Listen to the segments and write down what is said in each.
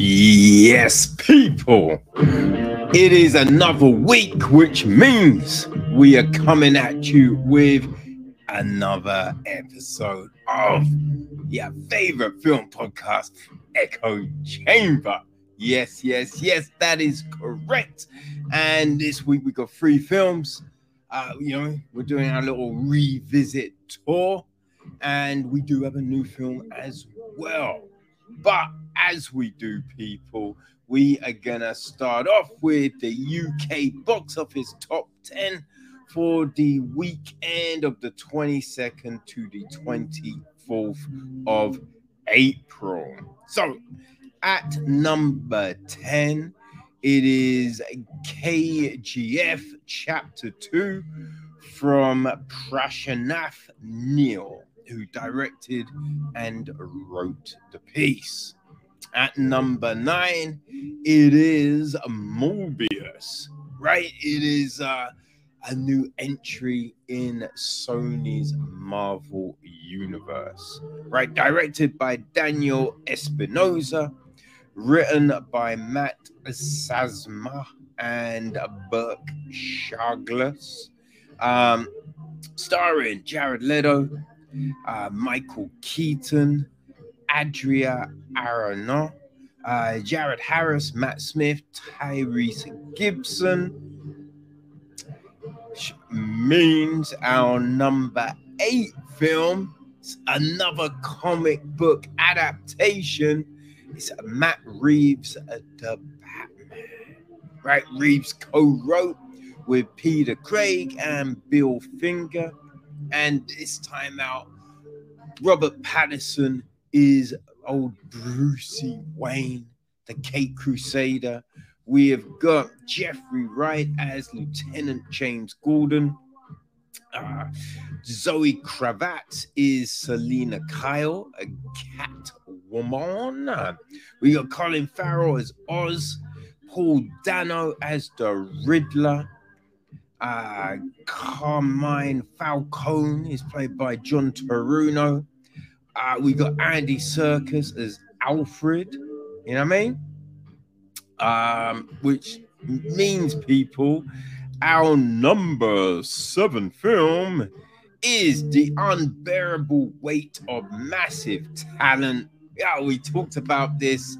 Yes, people. It is another week, which means we are coming at you with another episode of your favorite film podcast, Echo Chamber. Yes, yes, yes, that is correct. And this week we got three films. Uh, you know, we're doing our little revisit tour, and we do have a new film as well. But as we do, people, we are gonna start off with the UK box office top 10 for the weekend of the 22nd to the 24th of April. So at number 10, it is KGF Chapter 2 from Prashanath Neel, who directed and wrote the piece. At number nine, it is Morbius, right? It is uh, a new entry in Sony's Marvel Universe, right? Directed by Daniel Espinosa, written by Matt Sazama and Burk Sharpless, um, starring Jared Leto, uh, Michael Keaton, Adria Arnaud, uh, Jared Harris, Matt Smith, Tyrese Gibson. Means our number eight film, another comic book adaptation. It's Matt Reeves, uh, The Batman. Right, Reeves co-wrote with Peter Craig and Bill Finger, and this time out, Robert Pattinson is old Brucey Wayne, the Cape Crusader. We have got Jeffrey Wright as Lieutenant James Gordon. Uh, Zoe Kravitz is Selina Kyle, a cat woman. We got Colin Farrell as Oz, Paul Dano as the Riddler. Uh, Carmine Falcone is played by John Turturro. Uh, we got Andy Serkis as Alfred. You know what I mean? Um, which means people, our number seven film is the unbearable weight of massive talent. Yeah, we talked about this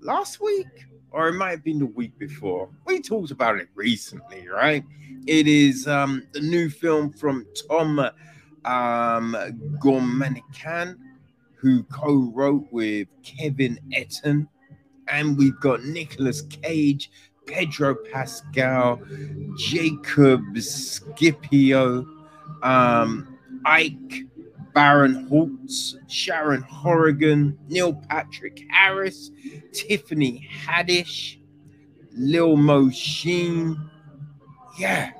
last week, or it might have been the week before. We talked about it recently, right? It is um, the new film from Tom um, Gormanikan who co-wrote with Kevin Etten, and we've got Nicolas Cage, Pedro Pascal, Jacob Scipio, um, Ike Barinholtz, Sharon Horrigan, Neil Patrick Harris, Tiffany Haddish, Lil Mo Sheen. Yeah,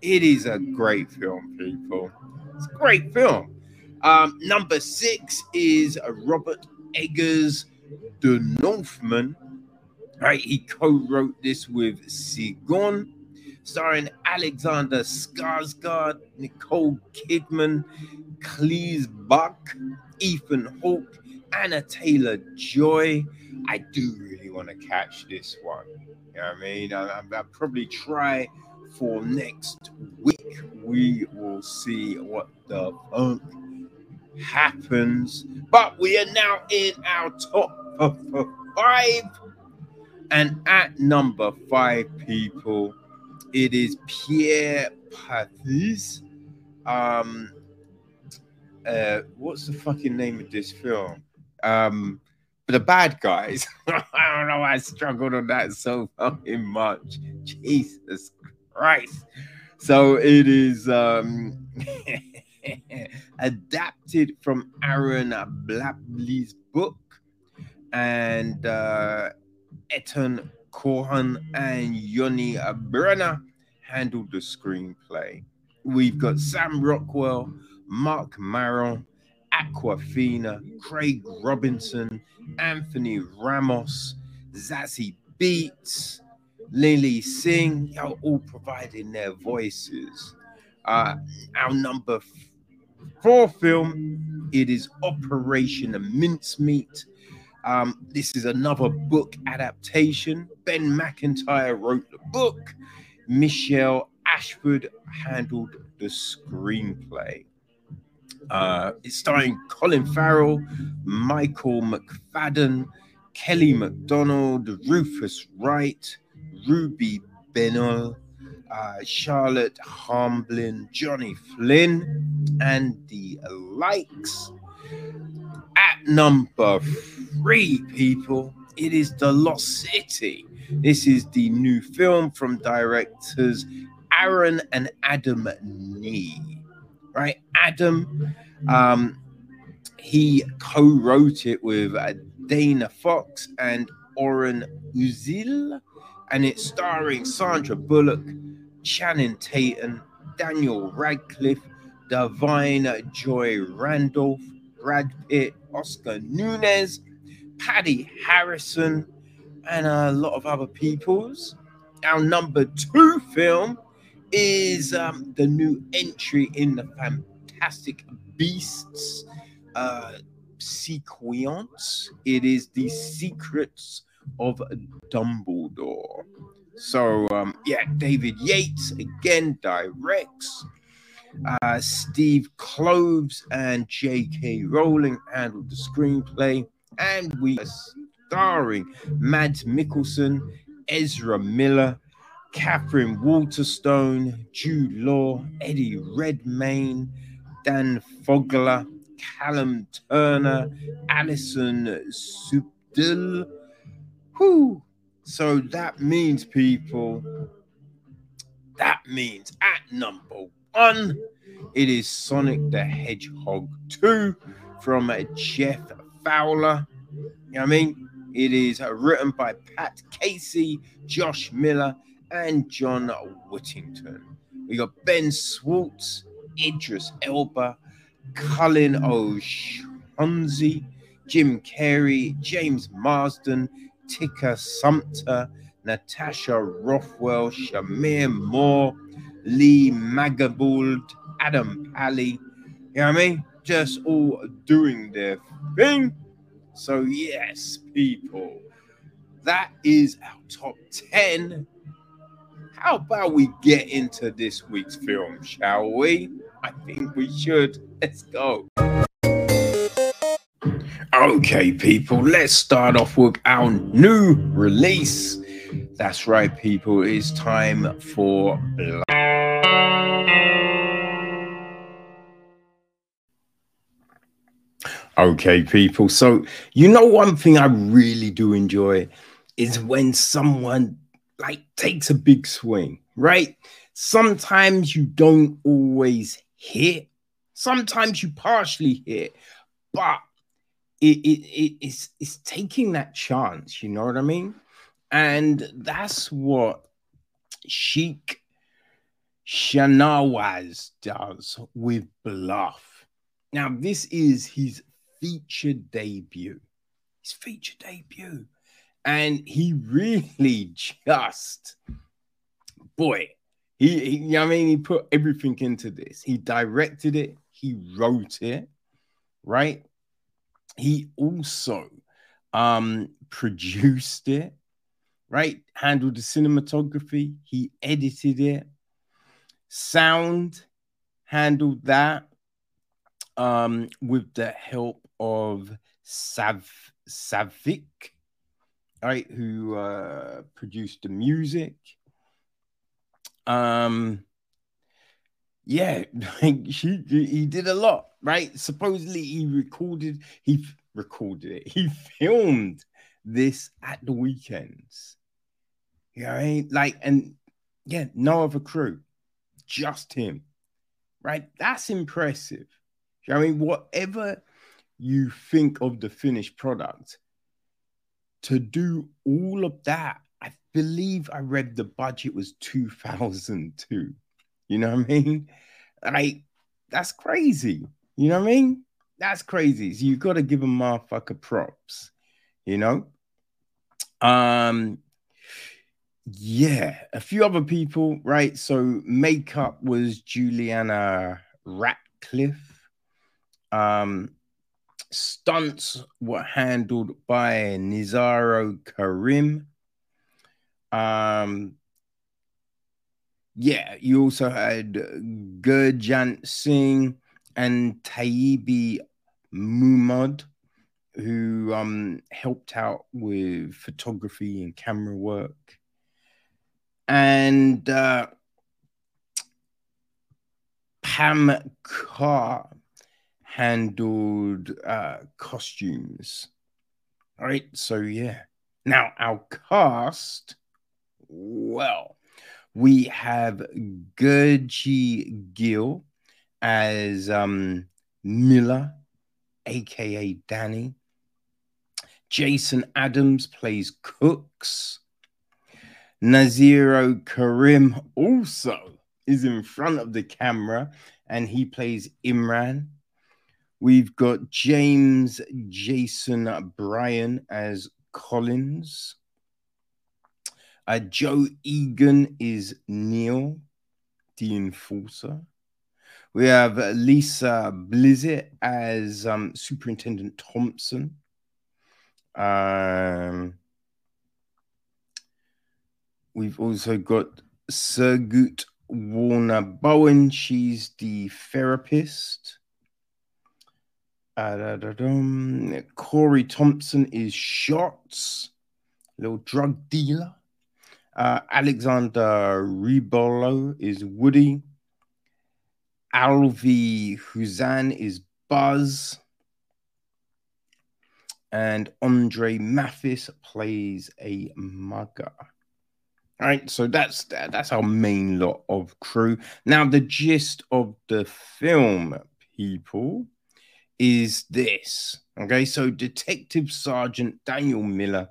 it is a great film, people. It's a great film. Um, number six is Robert Eggers, The Northman. Right, he co-wrote this with Sigon, starring Alexander Skarsgård, Nicole Kidman, Cleese Buck, Ethan Hawke, Anya Taylor Joy. I do really want to catch this one. You know I mean? I, I'll probably try for next week. We will see what the funk happens. But we are now in our top five. And at number five, people, it is Pierre Pathis. Um, uh, what's the fucking name of this film? Um, the bad guys. I don't know. I struggled on that so fucking much. Jesus Christ. So it is um adapted from Aaron Blabey's book, and uh, Etan Cohen and Yoni Brenner handled the screenplay. We've got Sam Rockwell, Marc Maron, Awkwafina, Craig Robinson, Anthony Ramos, Zazie Beetz, Lilly Singh, are all all providing their voices. Uh, our number four film, it is Operation Mincemeat, Um, this is another book adaptation. Ben Macintyre wrote the book. Michelle Ashford handled the screenplay. Uh, it's starring Colin Farrell, Michael McFadden, Kelly MacDonald, Rufus Wright, Ruby Bennell, uh, Charlotte Hamblin, Johnny Flynn, and the likes. At number three, people, it is The Lost City. This is the new film from directors Aaron and Adam Nee. Right? Adam, um, he co wrote it with uh, Dana Fox and Oren Uziel, and it's starring Sandra Bullock, Channing Tatum, Daniel Radcliffe, Da'Vine Joy Randolph, Brad Pitt, Oscar Nunez, Patti Harrison, and a lot of other peoples. Our number two film is um, the new entry in the Fantastic Beasts uh, sequence. It is the Secrets of Dumbledore. So, um, yeah, David Yates again directs. Uh, Steve Kloves and J.K. Rowling handled the screenplay, and we are starring Mads Mikkelsen, Ezra Miller, Katherine Waterston, Jude Law, Eddie Redmayne, Dan Fogler, Callum Turner, Alison Sudol. Whew. So that means, people, that means at number one, it is Sonic the Hedgehog 2 from Jeff Fowler. You know what I mean? It is written by Pat Casey, Josh Miller, and John Whittington. We got Ben Schwartz, Idris Elba, Cullen O'Shaughnessy, Jim Carrey, James Marsden, Tika Sumpter, Natasha Rothwell, Shemar Moore, Lee Magabald, Adam Pally. You know what I mean? Just all doing their thing. So, yes, people, that is our top 10. How about we get into this week's film, shall we? I think we should. Let's go. Okay, people, let's start off with our new release. That's right, people, it's time for Black. Okay, people. So, you know, one thing I really do enjoy is when someone like takes a big swing, right? Sometimes you don't always hit, sometimes you partially hit, but it, it, it it's, it's taking that chance, you know what I mean? And that's what Sheikh Shanawaz does with Bluff. Now, this is his feature debut. His feature debut. And he really just, boy, he, he you know I mean, he put everything into this. He directed it, he wrote it, right? He also um produced it, right? Handled the cinematography, he edited it, sound handled that um, with the help of Sav Savik, right, who uh, produced the music. Um, yeah, she he did a lot, right? Supposedly he recorded, he recorded it, he filmed this at the weekends. Yeah, right? like, and yeah, no other crew, just him, right? That's impressive. I mean, whatever you think of the finished product, to do all of that, I believe I read the budget was 2002. You know what I mean? Like, that's crazy. You know what I mean? That's crazy. So you got to give a motherfucker props, you know? Um, yeah, a few other people, right? So makeup was Juliana Ratcliffe. Um, Stunts were handled by Nizaro Karim. Um, yeah, you also had Gurjant Singh and Taibi Mumad, who um, helped out with photography and camera work. And uh, Pam Carr handled uh, costumes. All right, so yeah. Now, our cast, well, we have Gurji Gill as um, Miller, aka Danny. Jason Adams plays Cooks. Naziro Karim also is in front of the camera and he plays Imran. We've got James Jason Bryan as Collins. Uh, Joe Egan is Neil, the enforcer. We have Lisa Blizzett as um, Superintendent Thompson. Um, we've also got Surgut Warner Bowen. She's the therapist. Uh, Corey Thompson is Shots, little drug dealer. Uh, Alexander Ribolo is Woody. Alvi Huzan is Buzz. And Andre Mathis plays a mugger. All right, so that's that's our main lot of crew. Now, the gist of the film, people, is this. Okay, so Detective Sergeant Daniel Miller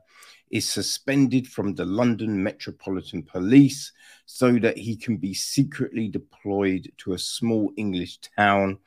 is suspended from the London Metropolitan Police so that he can be secretly deployed to a small English town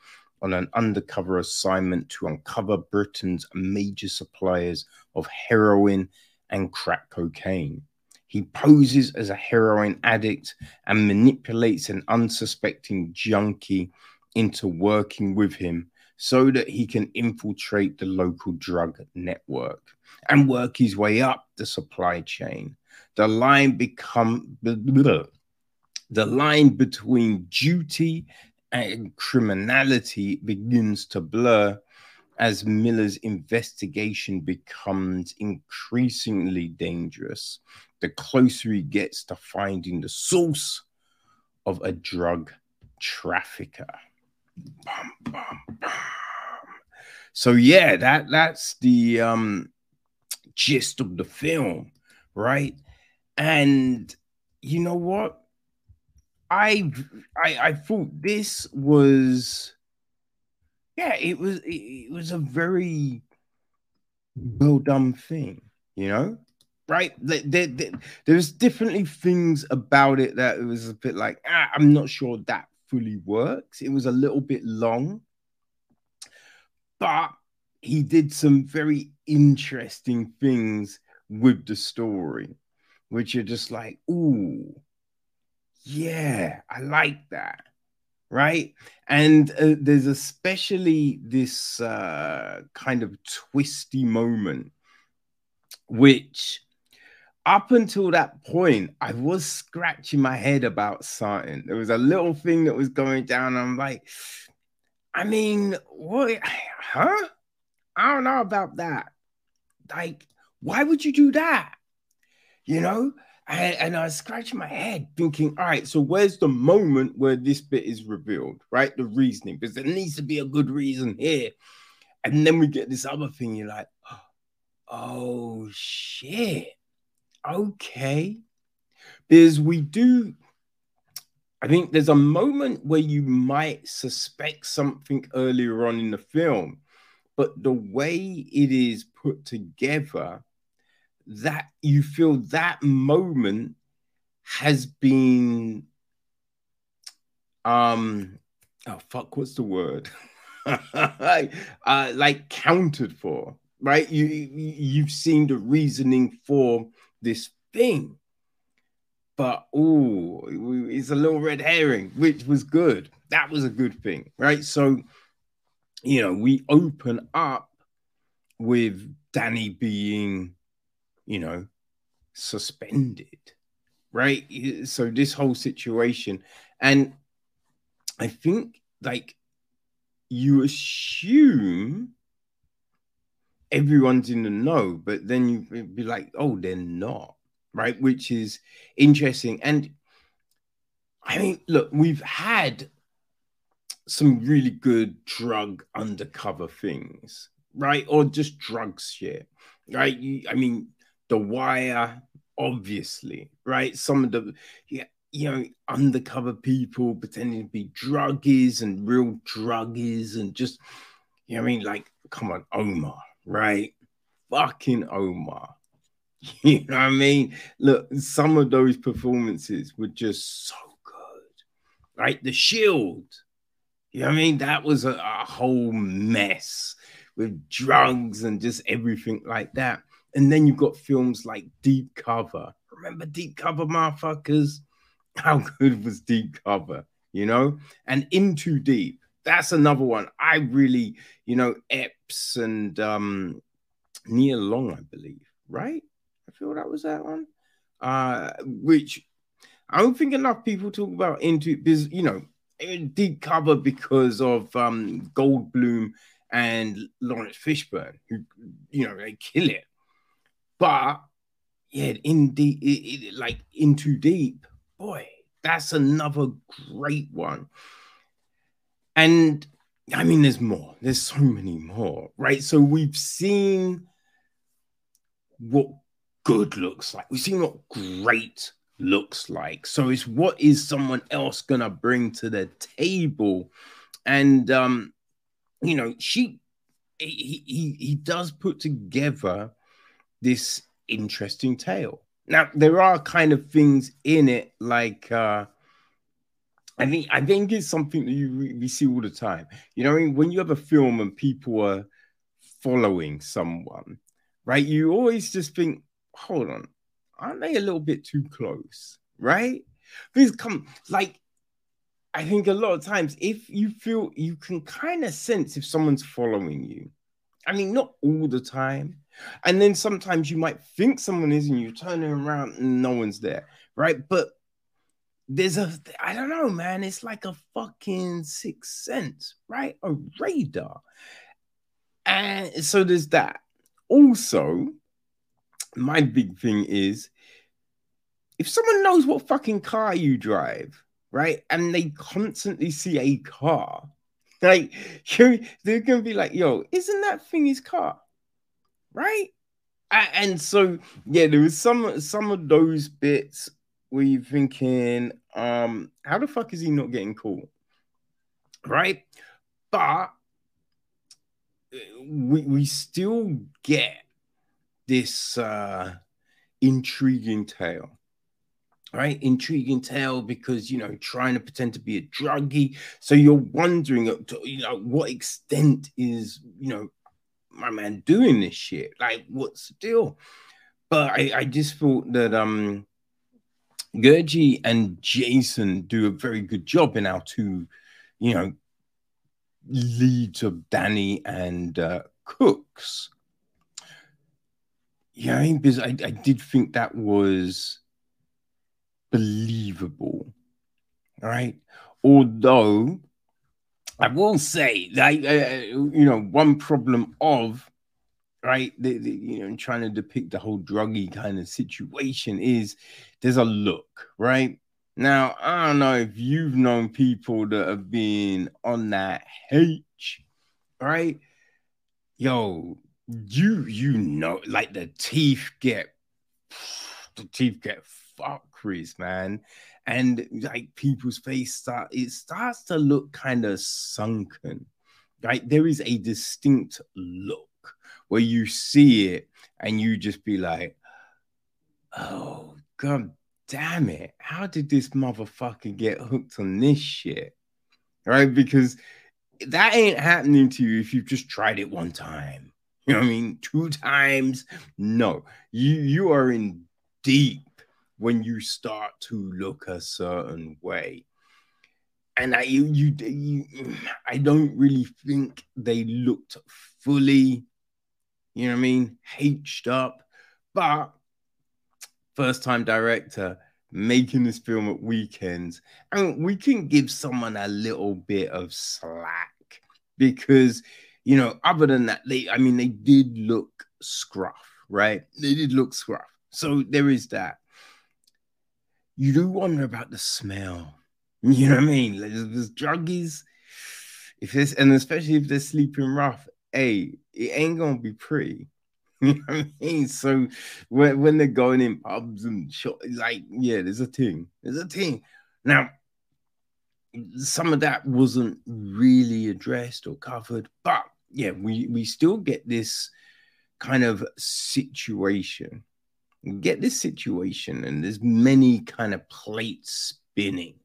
on an undercover assignment to uncover Britain's major suppliers of heroin and crack cocaine. He poses as a heroin addict and manipulates an unsuspecting junkie into working with him so that he can infiltrate the local drug network and work his way up the supply chain. The line become the line between duty and criminality begins to blur as Miller's investigation becomes increasingly dangerous the closer he gets to finding the source of a drug trafficker. Bum, bum, bum. So yeah, that that's the um gist of the film, right? And you know what? I I I thought this was yeah, it was it, was a very well done thing, you know? Right? There, there, there, there's definitely things about it that it was a bit like, ah, I'm not sure that fully works. It was a little bit long, but he did some very interesting things with the story, which are just like, ooh, yeah, I like that. Right. And uh, there's especially this uh, kind of twisty moment, which up until that point, I was scratching my head about something. There was a little thing that was going down. I'm like, I mean, what? Huh? I don't know about that. Like, why would you do that? You know? And, and I was scratching my head thinking, all right, so where's the moment where this bit is revealed, right? The reasoning, because there needs to be a good reason here. And then we get this other thing, you're like, oh shit. Okay. Because we do, I think there's a moment where you might suspect something earlier on in the film, but the way it is put together, that you feel that moment has been um oh fuck what's the word uh, like counted for right you you've seen the reasoning for this thing. But oh it's a little red herring which was good. That was a good thing right? So you know we open up with Danny being, you know, suspended, right? So this whole situation, and I think like you assume everyone's in the know, but then you be like, oh, they're not, right? Which is interesting. And I mean, look, we've had some really good drug undercover things, right? Or just drug shit, right? You, I mean, The Wire, obviously, right? Some of the, yeah, you know, undercover people pretending to be druggies and real druggies and just, you know, I mean, like, come on, Omar, right? Fucking Omar. You know what I mean? Look, some of those performances were just so good, right? The Shield, you know what I mean? That was a, a whole mess with drugs and just everything like that. And then you've got films like Deep Cover. Remember Deep Cover, motherfuckers? How good was Deep Cover? You know? And In Too Deep that's another one. I really, you know, Epps and um Nia Long, I believe, right? I feel that was that one. Uh, which I don't think enough people talk about into because you know deep cover because of um Goldblum and Laurence Fishburne, who you know they kill it. But yeah, in deep, it, it, like in too deep, boy, that's another great one. And I mean, there's more. There's so many more, right? So we've seen what good looks like. We've seen what great looks like. So it's what is someone else gonna bring to the table? And um, you know, she he he, he does put together this interesting tale. Now there are kind of things in it like uh I think I think it's something that you we see all the time. You know, when you have a film and people are following someone, right? You always just think, hold on, aren't they a little bit too close, right? Because come, like, I think a lot of times, if you feel you can kind of sense if someone's following you. I mean, not all the time. And then sometimes you might think someone is, and you turn around and no one's there, right? But there's a I don't know, man. It's like a fucking sixth sense, right? A radar. And so there's that. Also, my big thing is if someone knows what fucking car you drive, right, and they constantly see a car, like they're gonna be like, "Yo, isn't that thing his car?" Right? And so, yeah, there was some some of those bits were you thinking, um, how the fuck is he not getting caught? Right? But uh, we we still get this uh intriguing tale. Right? Intriguing tale because you know trying to pretend to be a druggie. So you're wondering to, you know what extent is you know my man doing this shit? Like what's the deal? But i i just thought that um Gurji and Jason do a very good job in our two, you know, leads of Danny and uh, Cooks. Yeah, because I, I did think that was believable, right? Although I will say that, uh, you know, one problem of right? The, the, you know, trying to depict the whole druggy kind of situation is there's a look, right? Now, I don't know if you've known people that have been on that H, right? Yo, you you know, like the teeth get the teeth get fuck Chris, man. And like people's face start it starts to look kind of sunken. Right? There is a distinct look where you see it and you just be like, oh, god damn it. How did this motherfucker get hooked on this shit? Right? Because that ain't happening to you if you've just tried it one time. You know what I mean? Two times. No, you you are in deep when you start to look a certain way. And I you, you, you I don't really think they looked fully you know what I mean, H'd up, but first time director making this film at weekends. And we can give someone a little bit of slack because, you know, other than that, they, I mean, they did look scruff, right? They did look scruff. So there is that. You do wonder about the smell. You know what I mean? Like, there's druggies. If this, and especially if they're sleeping rough, hey, it ain't gonna be pretty. You know what I mean? So when, when they're going in pubs and shop, like, yeah, there's a thing. There's a thing. Now, some of that wasn't really addressed or covered, but yeah, we we still get this kind of situation. get this situation, and there's many kind of plates spinning,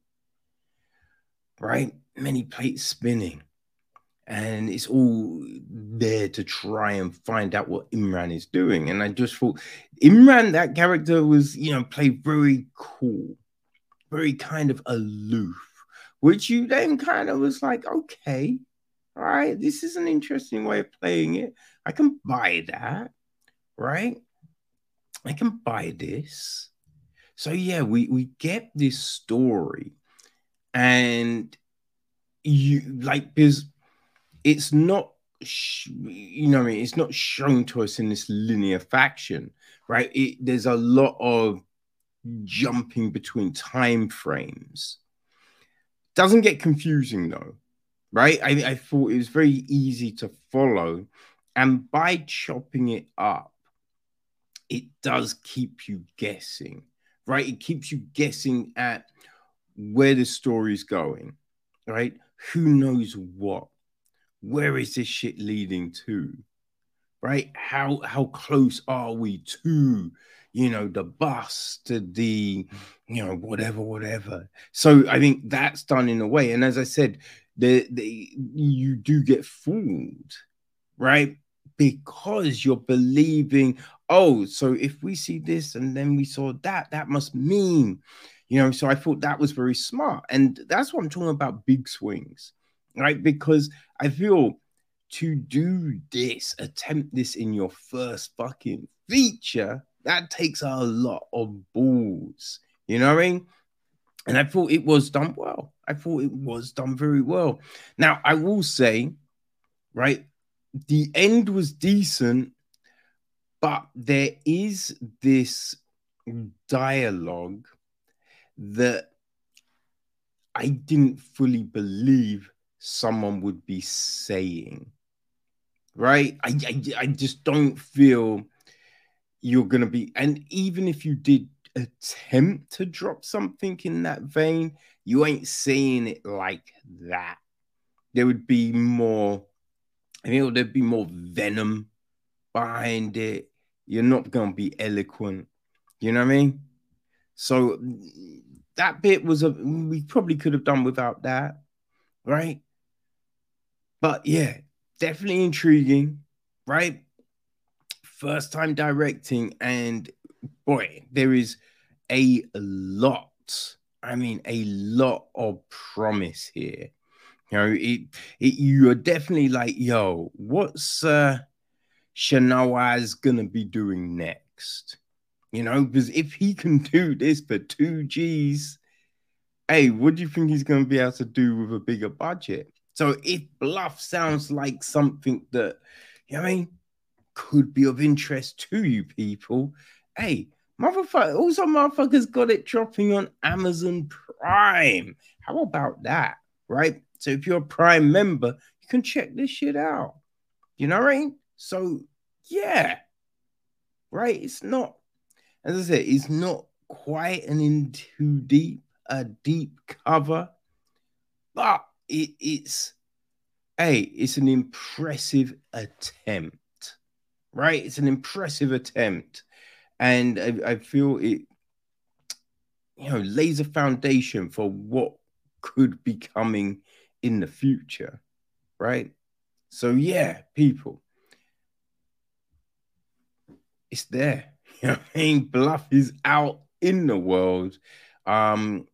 right? Many plates spinning and it's all there to try and find out what Imran is doing. And I just thought Imran, that character was, you know, played very cool, very kind of aloof, which you then kind of was like, okay, all right, this is an interesting way of playing it. I can buy that, right? I can buy this. So yeah, we we get this story, and you like because it's not you know I mean? It's not shown to us in this linear faction right? It, there's a lot of jumping between time frames. Doesn't get confusing though right? I, I thought it was very easy to follow. And by chopping it up it does keep you guessing right? It keeps you guessing at where the story's going right? Who knows what where is this shit leading to? Right? How how close are we to, you know, the bus to the, you know, whatever, whatever. So I think that's done in a way. And as I said, the, the you do get fooled, right? Because you're believing, oh, so if we see this and then we saw that, that must mean, you know. So I thought that was very smart. And that's what I'm talking about big swings right? Because I feel to do this, attempt this in your first fucking feature, that takes a lot of balls. You know what I mean? And I thought it was done well. I thought it was done very well. Now, I will say, right, the end was decent, but there is this dialogue that I didn't fully believe someone would be saying, right? I, I, I just don't feel you're going to be, and even if you did attempt to drop something in that vein, you ain't saying it like that. There would be more, I think there'd be more venom behind it. You're not going to be eloquent. You know what I mean? So that bit was a, we probably could have done without that, right? But yeah, definitely intriguing, right? First time directing, and boy, there is a lot. I mean, a lot of promise here. You know, it, it you are definitely like, yo, what's uh Shahnawaz gonna be doing next? You know, because if he can do this for two G's, hey, what do you think he's gonna be able to do with a bigger budget? So if bluff sounds like something that, you know I mean, could be of interest to you people, hey, motherfucker, also motherfuckers got it dropping on Amazon Prime. How about that? Right? So if you're a Prime member, you can check this shit out. You know what I mean? So yeah, right. It's not, as I said, it's not quite an in too deep, a deep cover, but it, it's a it's an impressive attempt, right? It's an impressive attempt, and I, I feel it, you know, lays a foundation for what could be coming in the future, right? So yeah, people, it's there. You know I mean? Bluff is out in the world. Um,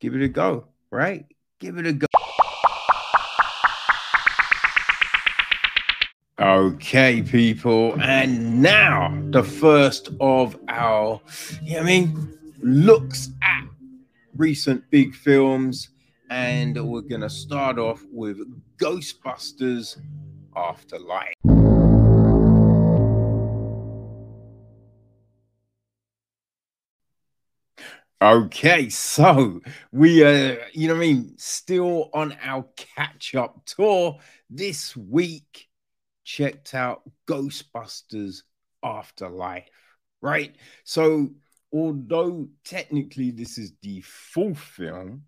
give it a go, right? Give it a go. Okay, people, and now the first of our, you know I mean, looks at recent big films, and we're gonna start off with Ghostbusters Afterlife. Okay, so we are, you know I mean, still on our catch up tour this week checked out Ghostbusters Afterlife, right? So, although technically this is the full film,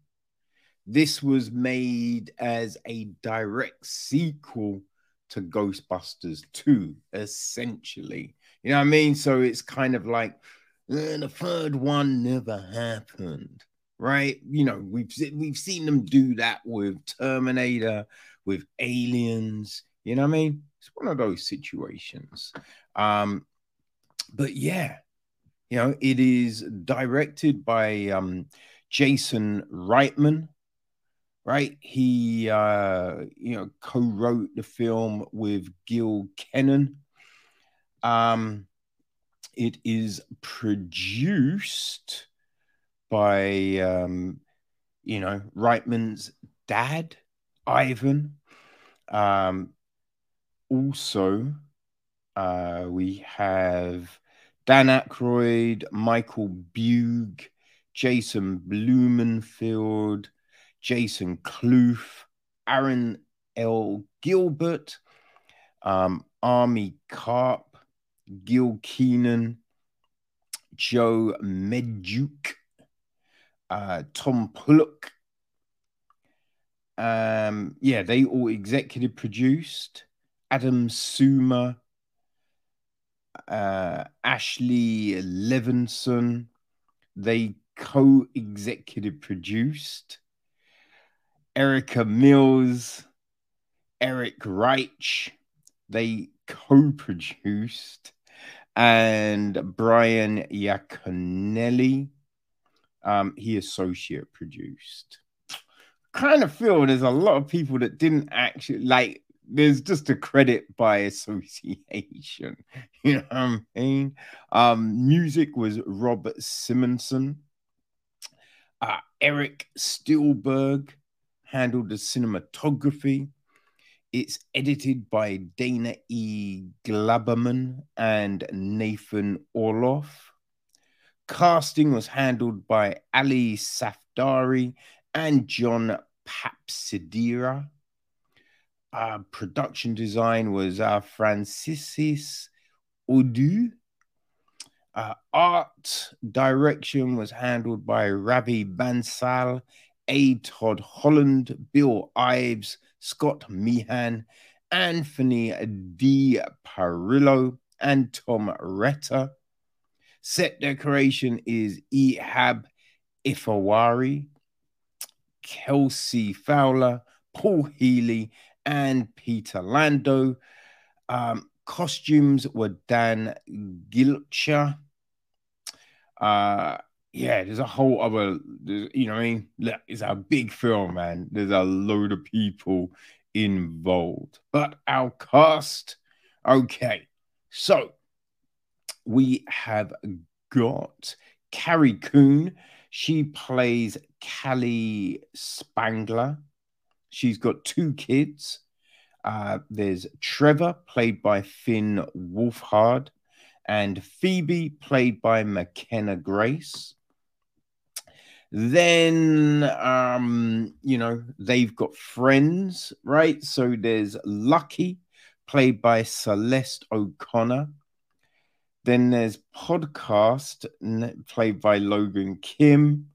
this was made as a direct sequel to Ghostbusters 2, essentially. You know what I mean? So it's kind of like eh, the third one never happened, right? You know, we've we've seen them do that with Terminator, with Aliens. You know what I mean? It's one of those situations. Um, but yeah, you know, it is directed by um, Jason Reitman, right? He, uh, you know, co-wrote the film with Gil Kenan. Um, it is produced by, um, you know, Reitman's dad, Ivan. Um, also, uh, we have Dan Aykroyd, Michael Bugh, Jason Blumenfeld, Jason Kloof, Aaron L. Gilbert, um, Armie Karp, Gil Kenan, Joe Medjuck, uh, Tom Pollock. Um, yeah, they all executive produced. Adam Somner, uh, Ashley Levinson. They co executive produced. Erica Mills, Eric Reich, they co produced. And Brian Iaconelli, um, he associate produced. Kind of feel there's a lot of people that didn't actually like there's just a credit by association. You know what I mean? Um, music was Rob Simonson. Uh, Eric Steelberg handled the cinematography. It's edited by Dana E. Glauberman and Nathan Orloff. Casting was handled by Ali Safdari and John Papsidera. Uh, production design was uh, Francis Odu. Uh, art direction was handled by Ravi Bansal, A. Todd Holland, Bill Ives, Scott Meehan, Anthony D. Parillo, and Tom Retta. Set decoration is Ehab Ifawari, Kelsey Fowler, Paul Healy, and Peter Lando. Um, costumes were Dan Gilcher. Uh, yeah, there's a whole other, you know what I mean? It's a big film, man. There's a load of people involved. But our cast, okay. So we have got Carrie Coon. She plays Callie Spangler. She's got two kids. Uh, there's Trevor, played by Finn Wolfhard, and Phoebe, played by McKenna Grace. Then, um, you know, they've got friends, right? So there's Lucky, played by Celeste O'Connor. Then there's Podcast, played by Logan Kim.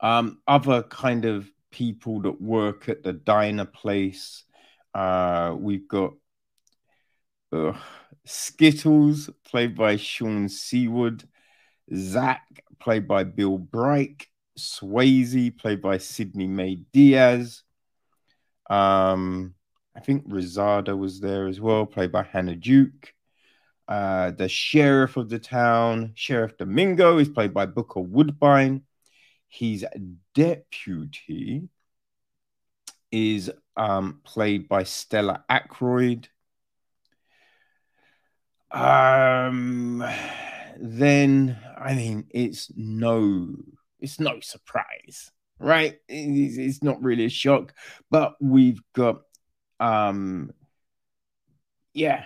Um, other kind of people that work at the diner place. Uh, we've got uh, Skittles, played by Sean Seawood, Zach, played by Bill Bright, Swayze, played by Sydney Mae Diaz. Um, I think Rosada was there as well, played by Hannah Duke. Uh, the sheriff of the town, Sheriff Domingo, is played by Booker Woodbine. His deputy is um, played by Stella Aykroyd. um, then I mean, it's no, it's no surprise, right? It's, it's not really a shock, but we've got, um, yeah,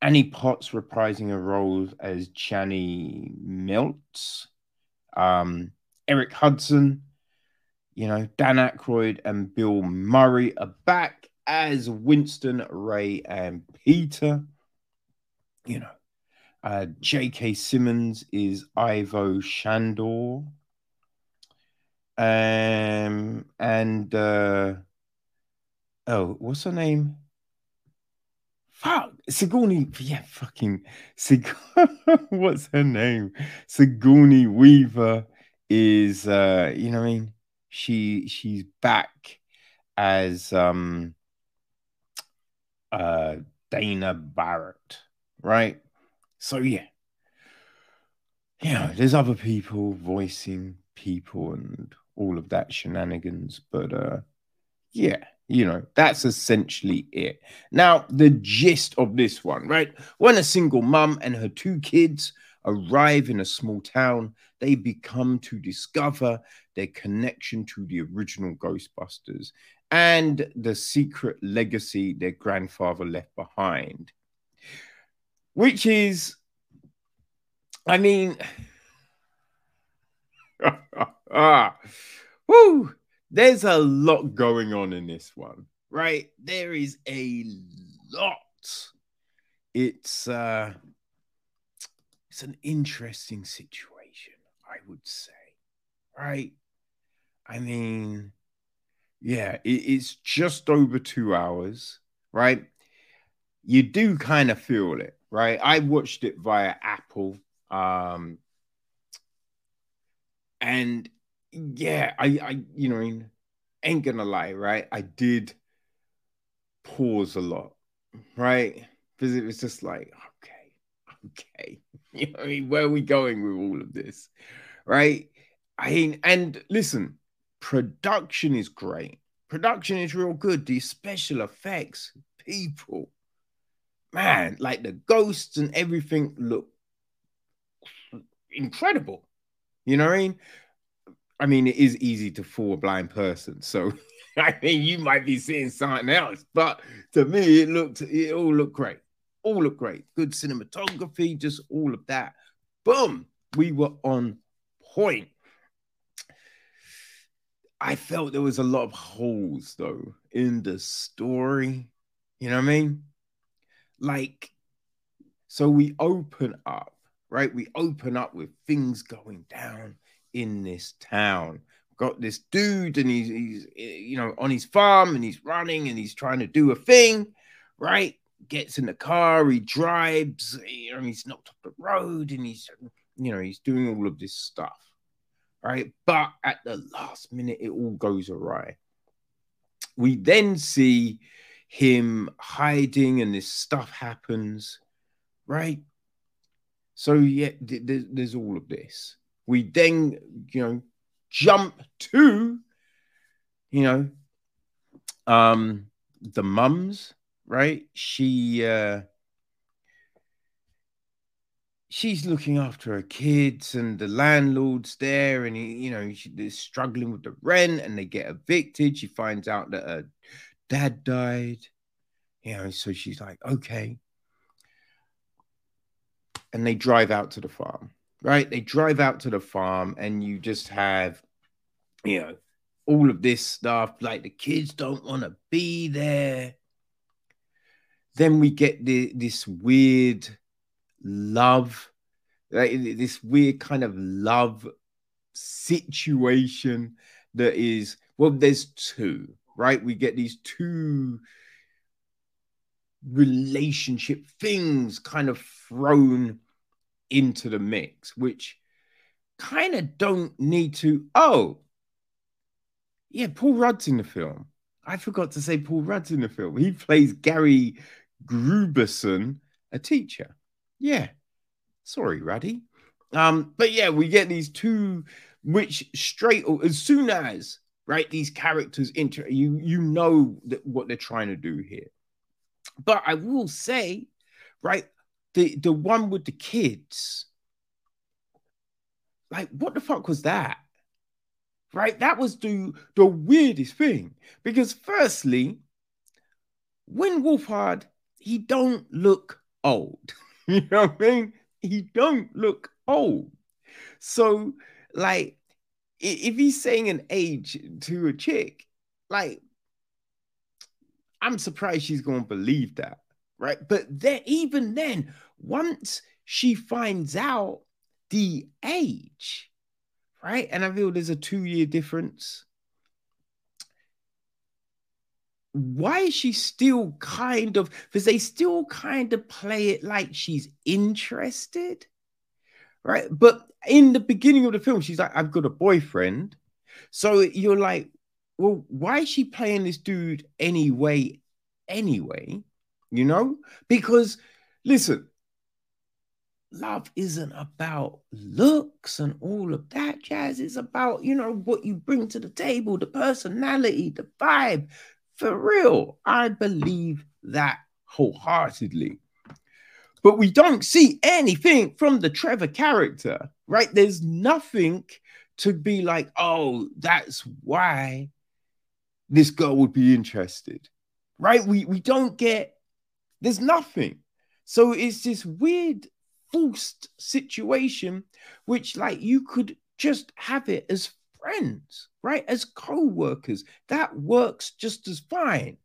Annie Potts reprising a role as Janney Miltz, um, Ernie Hudson, you know, Dan Aykroyd and Bill Murray are back as Winston, Ray, and Peter. You know, uh, J.K. Simmons is Ivo Shandor. Um, and uh, oh, what's her name? Fuck, Sigourney, yeah, fucking Sig- what's her name? Sigourney Weaver is uh, you know I mean? She she's back as um uh Dana Barrett, right? So yeah. Know, there's other people voicing people and all of that shenanigans, but uh yeah, you know, that's essentially it. Now, the gist of this one, right? When a single mum and her two kids arrive in a small town, they become to discover their connection to the original Ghostbusters and the secret legacy their grandfather left behind. Which is, I mean, whoo, there's a lot going on in this one, right? There is a lot. It's uh it's an interesting situation, I would say. Right? I mean, yeah, it, it's just over two hours, right? You do kind of feel it, right? I watched it via Apple. Um, and yeah, I, I, you know, ain't gonna lie, right? I did pause a lot, right? Because it was just like, okay, okay, you know, I mean, where are we going with all of this, right? I mean, and listen, production is great. Production is real good. These special effects, people, man, like the ghosts and everything look incredible. You know what I mean? I mean, it is easy to fool a blind person. So I mean, you might be seeing something else, but to me, it looked it all looked great. All look great. Good cinematography, just all of that. Boom. We were on point. I felt there was a lot of holes though in the story. You know what I mean? Like, so we open up, right? We open up with things going down in this town. Got this dude, and he's, he's eh, you know on his farm, and he's running, and he's trying to do a thing, right? Gets in the car, he drives, know, he's knocked off the road, and he's you know he's doing all of this stuff, right? But at the last minute, it all goes awry. We then see him hiding, and this stuff happens, right? So yeah, there's all of this. We then, you know, jump to, you know, um, the mums, right? She uh she's looking after her kids and the landlord's there and he, you know she's struggling with the rent and they get evicted she finds out that her dad died you know so she's like okay and they drive out to the farm right? They drive out to the farm and you just have, you know, all of this stuff. Like the kids don't want to be there. Then we get the, this weird love, like this weird kind of love situation that is, well, there's two, right? We get these two relationship things kind of thrown into the mix, which kind of don't need to. Oh, yeah, Paul Rudd's in the film. I forgot to say Paul Rudd's in the film. He plays Gary Grooberson, a teacher. Yeah. Sorry, Ruddy. Um, but yeah, we get these two, which straight as soon as right these characters enter, you you know that what they're trying to do here. But I will say, right, the the one with the kids. Like, what the fuck was that? Right? That was the the weirdest thing. Because firstly, when Wolfhard, he don't look old. you know what I mean? He don't look old. So, like, if he's saying an age to a chick, like, I'm surprised she's gonna believe that, right? But then, even then, once she finds out the age, right? And I feel there's a two year difference. Why is she still kind of, because they still kind of play it like she's interested, right? But in the beginning of the film, she's like, I've got a boyfriend. So you're like, well, why is she playing this dude anyway? Anyway, you know, because listen, love isn't about looks and all of that jazz. It's about, you know, what you bring to the table, the personality, the vibe. For real, I believe that wholeheartedly. But we don't see anything from the Trevor character, right? There's nothing to be like, oh, that's why this girl would be interested, right? We we don't get. There's nothing. So it's this weird forced situation, which like you could just have it as friends, right? As co-workers. That works just as fine.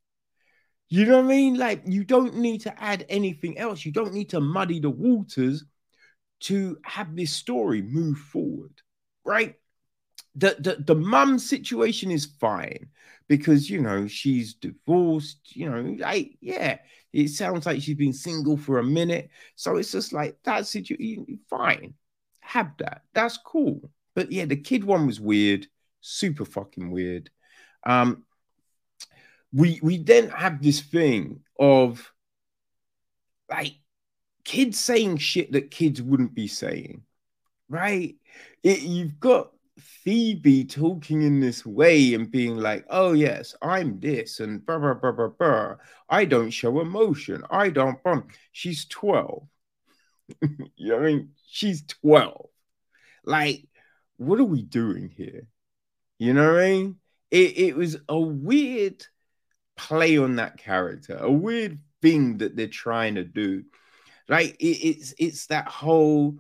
You know what I mean? Like you don't need to add anything else. You don't need to muddy the waters to have this story move forward, right? The the, the mum situation is fine because you know she's divorced, you know, like yeah, it sounds like she's been single for a minute. So it's just like that situation, fine. Have that. That's cool. But yeah, the kid one was weird, super fucking weird. Um, we we then have this thing of like kids saying shit that kids wouldn't be saying, right? It, you've got Phoebe talking in this way and being like, oh, yes, I'm this and blah, blah, blah, blah, blah. I don't show emotion. I don't. She's 12. you know what I mean? She's 12. Like, what are we doing here? You know what I mean? It, it was a weird play on that character, a weird thing that they're trying to do. Like, it, it's it's that whole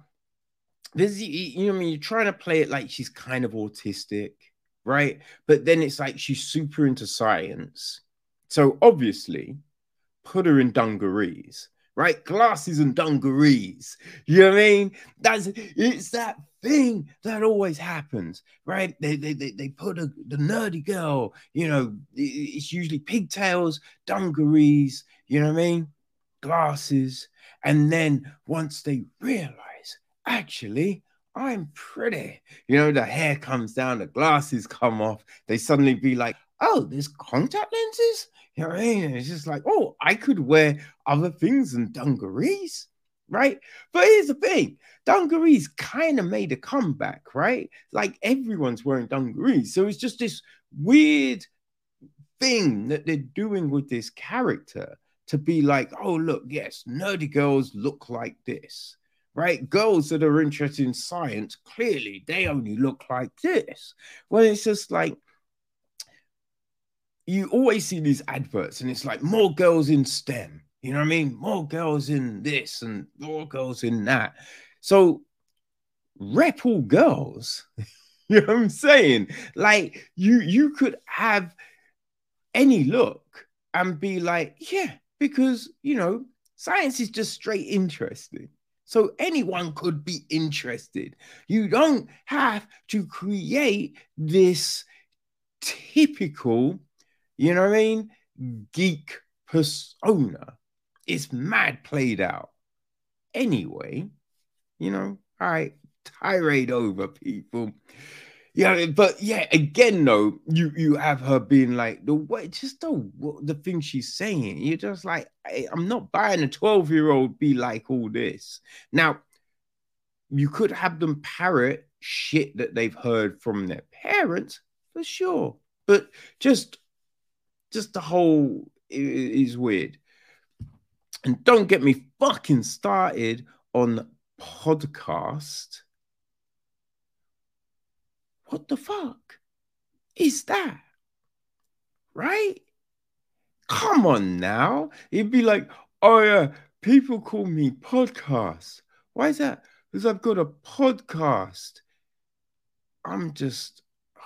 this you know I mean you're trying to play it like she's kind of autistic, right? But then it's like she's super into science. So obviously, put her in dungarees, right? Glasses and dungarees. You know what I mean? That's it's that thing that always happens, right? They they they, they put a, the nerdy girl, you know, it's usually pigtails, dungarees, you know what I mean? Glasses. And then once they realize actually, I'm pretty. You know, the hair comes down, the glasses come off. They suddenly be like, oh, there's contact lenses? You know what I mean? It's just like, oh, I could wear other things than dungarees, right? But here's the thing dungarees kind of made a comeback, right? Like everyone's wearing dungarees. So it's just this weird thing that they're doing with this character to be like, oh, look, yes, nerdy girls look like this right? Girls that are interested in science, clearly they only look like this. Well, it's just like you always see these adverts, and it's like more girls in STEM, you know what I mean? More girls in this and more girls in that. So rep all girls. you know what I'm saying? Like you you could have any look and be like, yeah, because you know, science is just straight interesting. So anyone could be interested. You don't have to create this typical, you know what I mean, geek persona. It's mad played out. Anyway, you know, all right, tirade over people. Yeah, but yeah, again though, you you have her being like the way, just the the thing she's saying. You're just like, hey, I'm not buying a 12 year old be like all this. Now, you could have them parrot shit that they've heard from their parents for sure, but just just the whole is weird. And don't get me fucking started on podcast. What the fuck is that? Right? Come on now. It'd be like, oh yeah, people call me podcast. Why is that? Because I've got a podcast. I'm just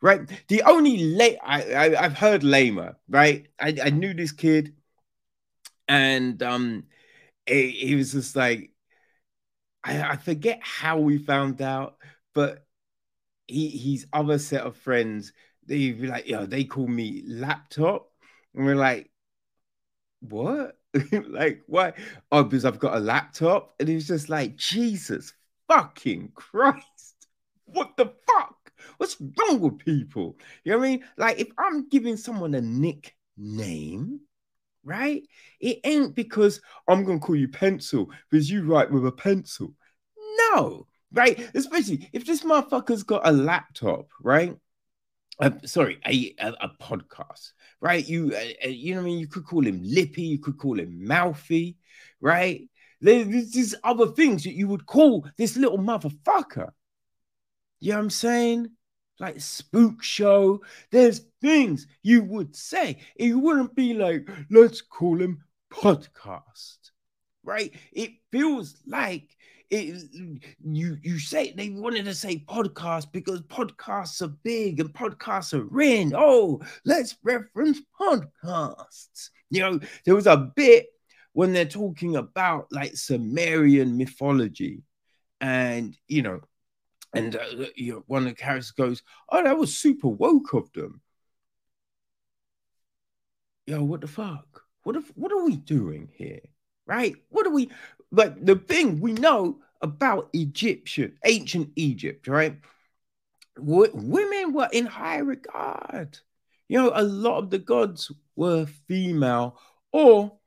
right. The only late I, I have heard lamer, right? I, I knew this kid, and um, he was just like, I, I forget how we found out, but he his other set of friends, they'd be like, yo, they call me laptop. And we're like, what? like, why? Oh, because I've got a laptop. And he's just like, Jesus fucking Christ. What the fuck? What's wrong with people? You know what I mean? Like, if I'm giving someone a nickname, right? It ain't because I'm gonna call you pencil because you write with a pencil. No, right? Especially if this motherfucker's got a laptop, right? Uh, sorry, a, a, a, podcast, right? You uh, uh, you know what I mean? You could call him lippy, you could call him mouthy, right? There's these other things that you would call this little motherfucker. You know what I'm saying? Like spook show. There's things you would say. It wouldn't be like, let's call him podcast, right? It feels like it, you you say they wanted to say podcast because podcasts are big and podcasts are in. Oh, let's reference podcasts. You know, there was a bit when they're talking about like Sumerian mythology, and you know, and uh, you know, one of the characters goes, "Oh, that was super woke of them." Yo, what the fuck? What if, what are we doing here? Right? What are we but the thing we know about Egyptian, ancient Egypt, right? W- women were in high regard. You know, a lot of the gods were female or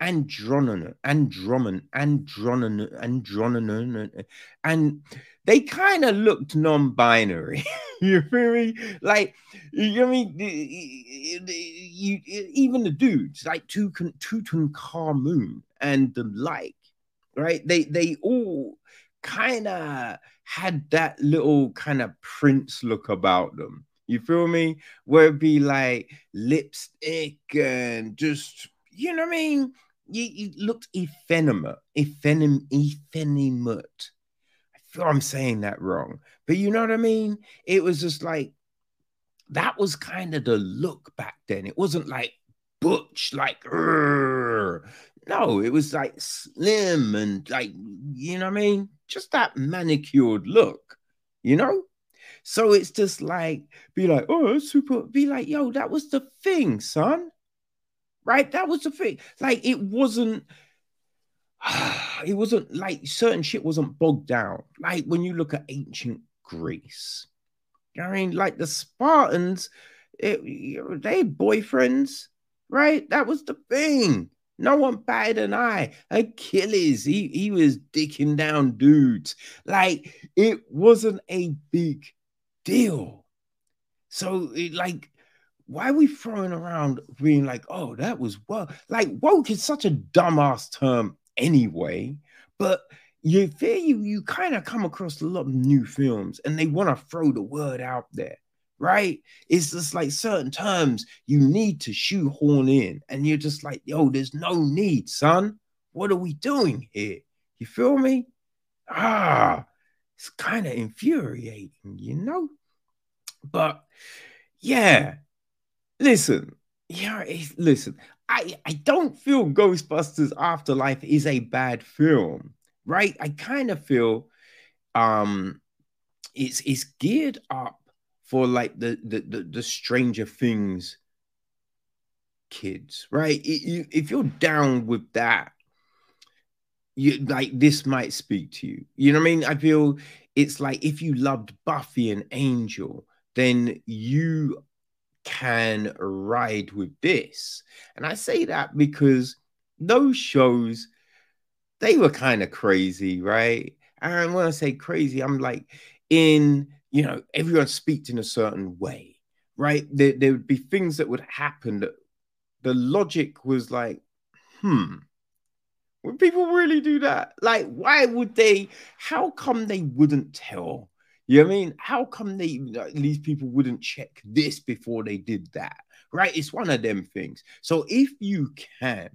andronon, andromen, andronon, andronon, and they kind of looked non-binary. you feel me? Like, you know I mean? You, even the dudes, like Tutankhamun and the like, right? They they all kind of had that little kind of prince look about them. You feel me? Where it be like lipstick and just, you know what I mean? You, looked effeminate, effeminate, effeminate. I feel I'm saying that wrong, but you know what I mean? It was just like that was kind of the look back then. It wasn't like butch, like no, it was like slim and like, you know what I mean? Just that manicured look, you know? So it's just like, be like, oh, super, be like, yo, that was the thing, son. Right? That was the thing. Like, it wasn't, it wasn't like certain shit wasn't bogged down. Like when you look at ancient Greece, I mean, like the Spartans, it, they boyfriends, right? That was the thing. No one batted an eye. Achilles, he, he was dicking down dudes. Like it wasn't a big deal. So it, like, why are we throwing around being like, oh, that was woke? Like woke is such a dumbass term anyway, but you feel you you kind of come across a lot of new films and they want to throw the word out there right? It's just like certain terms you need to shoehorn in, and you're just like, yo, there's no need, son. What are we doing here? You feel me? Ah, it's kind of infuriating, you know? But yeah, listen, yeah, listen, I, I don't feel Ghostbusters Afterlife is a bad film, right? I kind of feel um it's it's geared up for like the the the, the Stranger Things kids, right? If you're down with that, you like this might speak to you. You know what I mean? I feel it's like if you loved Buffy and Angel, then you can ride with this. And I say that because those shows they were kind of crazy, right? And when I say crazy, I'm like in you know, everyone speaks in a certain way, right? There, there would be things that would happen that the logic was like, hmm, would people really do that? Like, why would they? How come they wouldn't tell? You know what I mean? How come they these people wouldn't check this before they did that? Right? It's one of them things. So if you can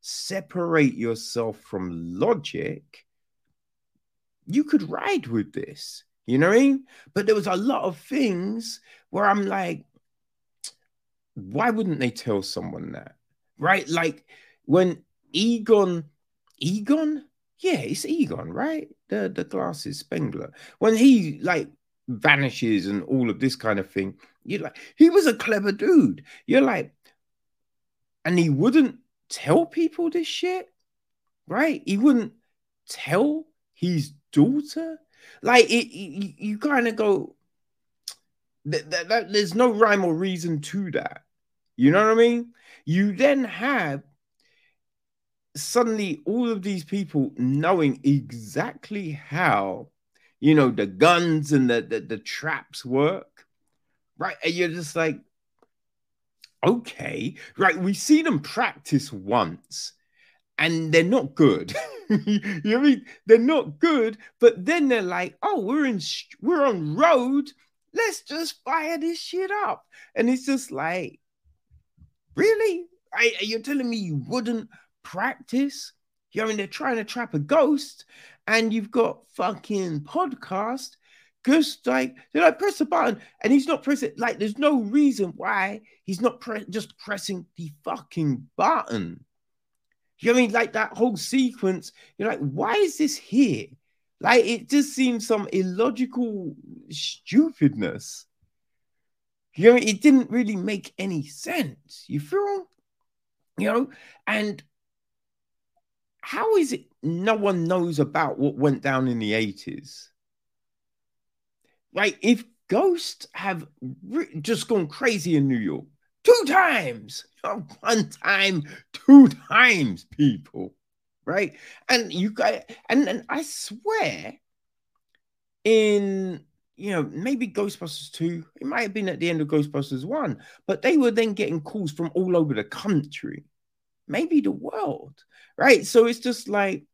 separate yourself from logic, you could ride with this. You know what I mean? But there was a lot of things where I'm like, why wouldn't they tell someone that? Right? Like when Egon, Egon, yeah, it's Egon, right? The the glasses Spengler. When he like vanishes and all of this kind of thing, you're like, he was a clever dude. You're like, and he wouldn't tell people this shit, right? He wouldn't tell his daughter. Like it, you, you kind of go, th- th- th- there's no rhyme or reason to that. You know what I mean? You then have suddenly all of these people knowing exactly how you know the guns and the, the, the traps work right? And you're just like okay right we see them practice once and they're not good. You know I mean? They're not good but then they're like oh we're in we're on road. Let's just fire this shit up. And it's just like really? I, you're telling me you wouldn't practice. You know, I mean, they're trying to trap a ghost, and you've got fucking podcast. Ghost like they like press the button, and he's not pressing. Like, there's no reason why he's not pre- just pressing the fucking button. You know I mean? Like that whole sequence, you're like, why is this here? Like, it just seems some illogical stupidness. You know, it didn't really make any sense. You feel? You know, and how is it no one knows about what went down in the 80s? Right? If ghosts have re- just gone crazy in New York two times, not one time, two times, people, right? And you guys, and, and I swear, in you know, maybe Ghostbusters 2, it might have been at the end of Ghostbusters 1, but they were then getting calls from all over the country maybe the world, right? So it's just like,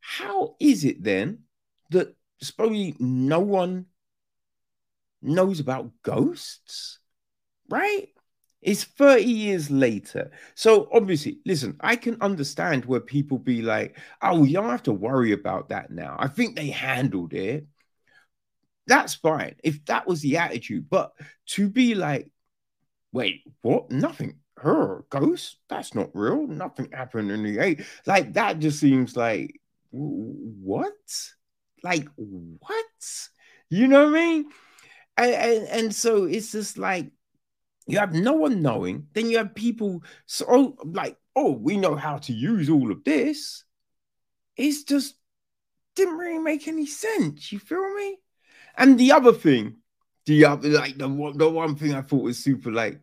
how is it then that supposedly no one knows about ghosts, right? It's 30 years later. So obviously, listen, I can understand where people be like, oh, you don't have to worry about that now. I think they handled it. That's fine if that was the attitude. But to be like, wait, what? Nothing her ghost? That's not real. Nothing happened in the eight. Like that just seems like what? Like what? You know what i mean? And, and, and so it's just like you have no one knowing. Then you have people so oh, like oh we know how to use all of this. It's just didn't really make any sense. You feel me? And the other thing the other like the, the one thing i thought was super like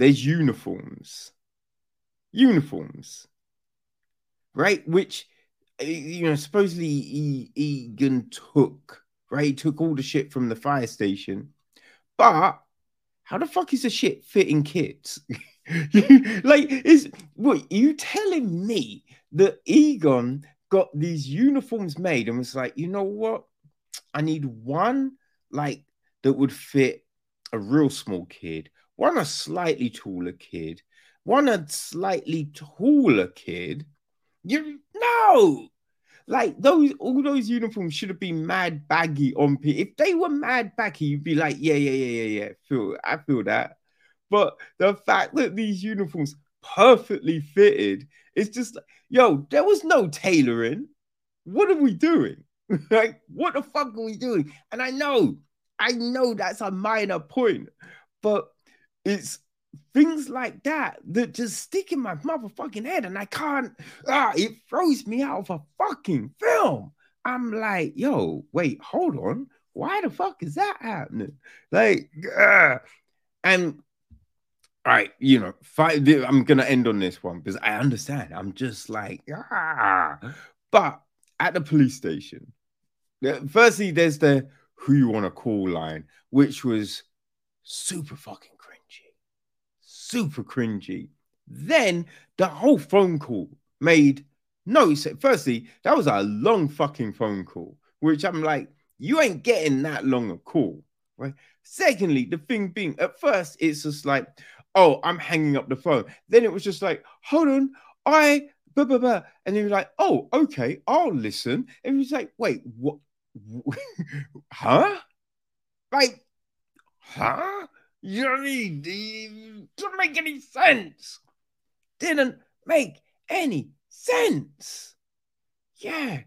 there's uniforms. Uniforms. Right? Which, eh, you know, supposedly he, Egon took, right? He took all the shit from the fire station. But how the fuck is the shit fitting kids? like, is what you telling me that Egon got these uniforms made and was like, you know what? I need one like that would fit a real small kid, one a slightly taller kid, one a slightly taller kid. You no, like those all those uniforms should have been mad baggy on P. If they were mad baggy, you'd be like, yeah, yeah, yeah, yeah, yeah. Feel I feel that. But the fact that these uniforms perfectly fitted, it's just like, yo, there was no tailoring. What are we doing? like, what the fuck are we doing? And I know, I know that's a minor point, but it's things like that that just stick in my motherfucking head and I can't ah it throws me out of a fucking film. I'm like, yo, wait, hold on. Why the fuck is that happening? Like, uh, and all right, you know, five, I'm gonna end on this one because I understand. I'm just like, ah, but at the police station, firstly, there's the who you want to call line, which was super fucking super cringy. Then the whole phone call made no sense. Firstly, that was a long fucking phone call, which I'm like, you ain't getting that long a call, right? Secondly, the thing being, at first, it's just like, oh, I'm hanging up the phone. Then it was just like, hold on, I blah blah blah. And he was like, oh, okay, I'll listen. And he was like, wait, what? huh? Like, huh? You know what I mean? Doesn't make any sense. Didn't make any sense. Yeah.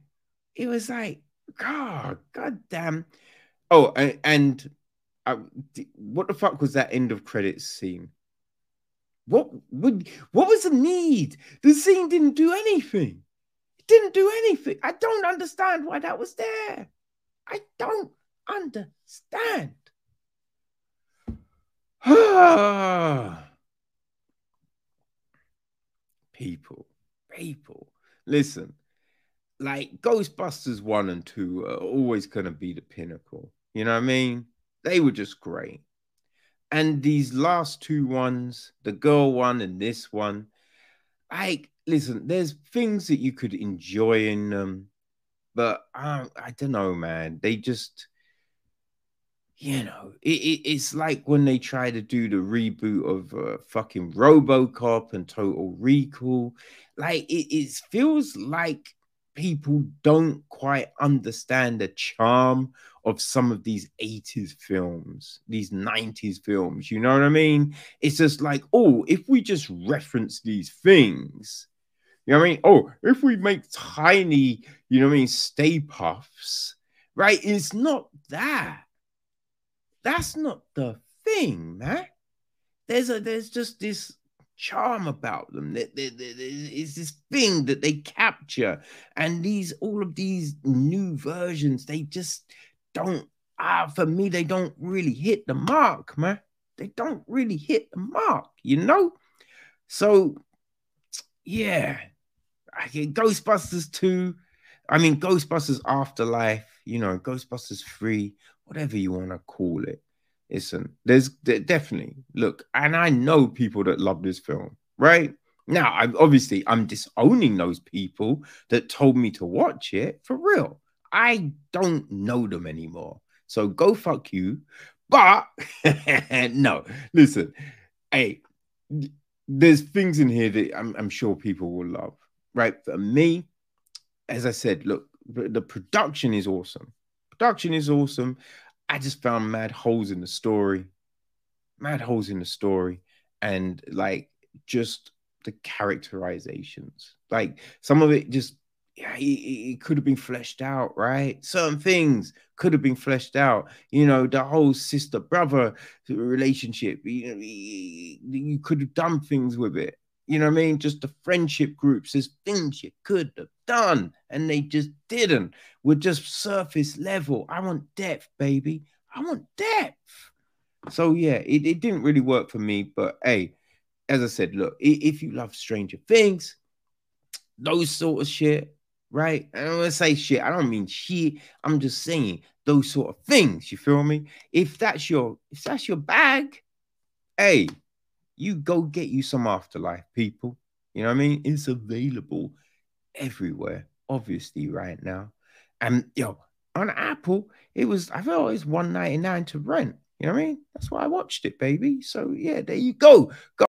It was like, God, God damn. Oh, and, and uh, what the fuck was that end of credits scene? What would what was the need? The scene didn't do anything. It didn't do anything. I don't understand why that was there. I don't understand. people, people, listen. Like Ghostbusters one and two are always going to be the pinnacle. You know what I mean? They were just great. And these last two ones, the girl one and this one, like, listen, there's things that you could enjoy in them, but uh, I don't know, man. They just, you know, it, it, it's like when they try to do the reboot of uh, fucking Robocop and Total Recall. Like, it, it feels like people don't quite understand the charm of some of these 80s films, these 90s films. You know what I mean? It's just like, oh, if we just reference these things, you know what I mean? Oh, if we make tiny, you know what I mean, stay puffs, right? It's not that. That's not the thing, man. There's a there's just this charm about them. It's this thing that they capture, and these all of these new versions, they just don't. Ah, for me, they don't really hit the mark, man. They don't really hit the mark, you know. So, yeah, I get Ghostbusters two. I mean, Ghostbusters Afterlife. You know, Ghostbusters three, whatever you want to call it listen, there's definitely look, and I know people that love this film, right? Now, I obviously I'm disowning those people that told me to watch it for real. I don't know them anymore. So go fuck you. But no, listen, hey, there's things in here that I'm, I'm sure people will love, right? For me, as I said, look, the production is awesome. Production is awesome. I just found mad holes in the story, mad holes in the story, and like just the characterizations. Like some of it just yeah, it, it, could have been fleshed out, right? Certain things could have been fleshed out. You know, the whole sister brother relationship. You know, you could have done things with it. You know what I mean? Just the friendship groups, there's things you could have done and they just didn't. We're just surface level. I want depth, baby. I want depth. So yeah, it, it didn't really work for me. But hey, as I said, look, if you love Stranger Things, those sort of shit, right? And when I say shit, I don't mean shit. I'm just saying those sort of things. You feel me? If that's your if that's your bag, hey, you go get you some afterlife, people. You know what I mean? It's available everywhere, obviously, right now. And yo, on Apple, it was I thought it was 199 to rent. You know what I mean? That's why I watched it, baby. So yeah, there you go. Go.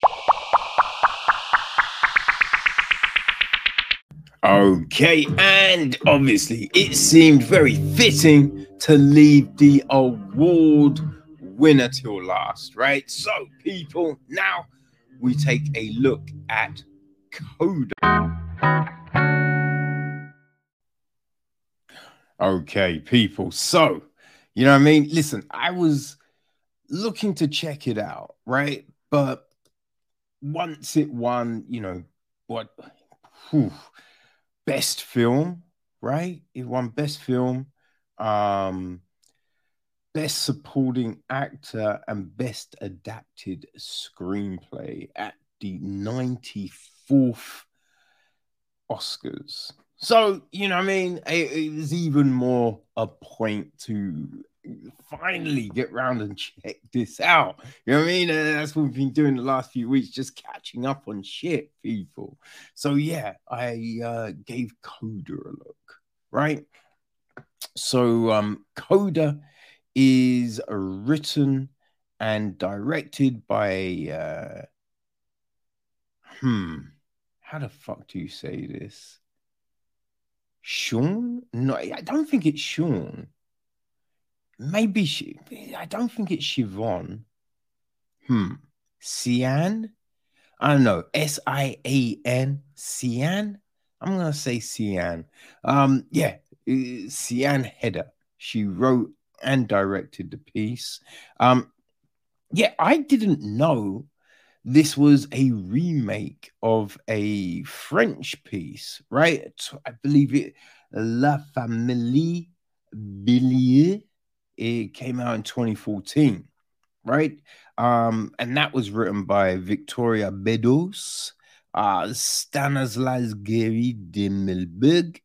Okay, and obviously it seemed very fitting to leave the award winner till last, right? So, people, now we take a look at Coda. Okay, people. So, you know what I mean? Listen, I was looking to check it out, right? But once it won, you know, what whew, best film, right? It won best film. Um Best Supporting Actor and Best Adapted Screenplay at the 94th Oscars. So, you know, I mean, it, it was even more a point to finally get round and check this out. You know what I mean? And that's what we've been doing the last few weeks, just catching up on shit, people. So yeah, I uh, gave Coda a look, right? So um Coda is written and directed by uh hmm how the fuck do you say this? Sean? No, I don't think it's Sean. Maybe she. I don't think it's Siobhan. Hmm. Sian? I don't know. S I A N. Sian? I'm gonna say Sian. Um, yeah, Sian Heder. She wrote and directed the piece. Um, yeah, I didn't know this was a remake of a French piece, right? I believe it La Famille Bélier it came out in 2014, right? Um, and that was written by Victoria Bedos, uh, Stanislas Guéry de Milberg,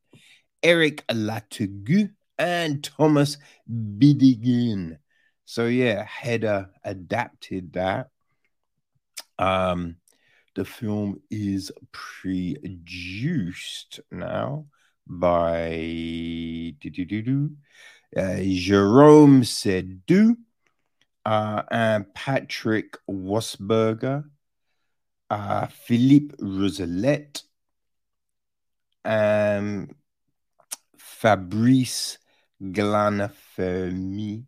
Eric Lartigau, and Thomas Bidegain. So yeah, Heder adapted that. Um, the film is produced now by uh, Jerome Seydoux uh, and Patrick Wachsberger, uh, Philippe Rousselet, and Fabrice Gianfermi.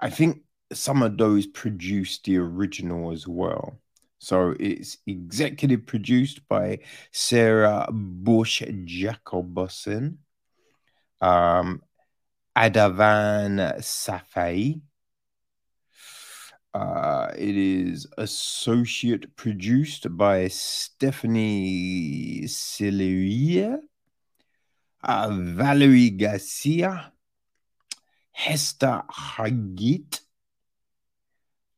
I think some of those produced the original as well. So it's executive produced by Sarah Bush Jacobson, um, Adavan Safai. Uh, it is associate produced by Stephanie Sileria, uh, Valerie Garcia, Hester Hagit,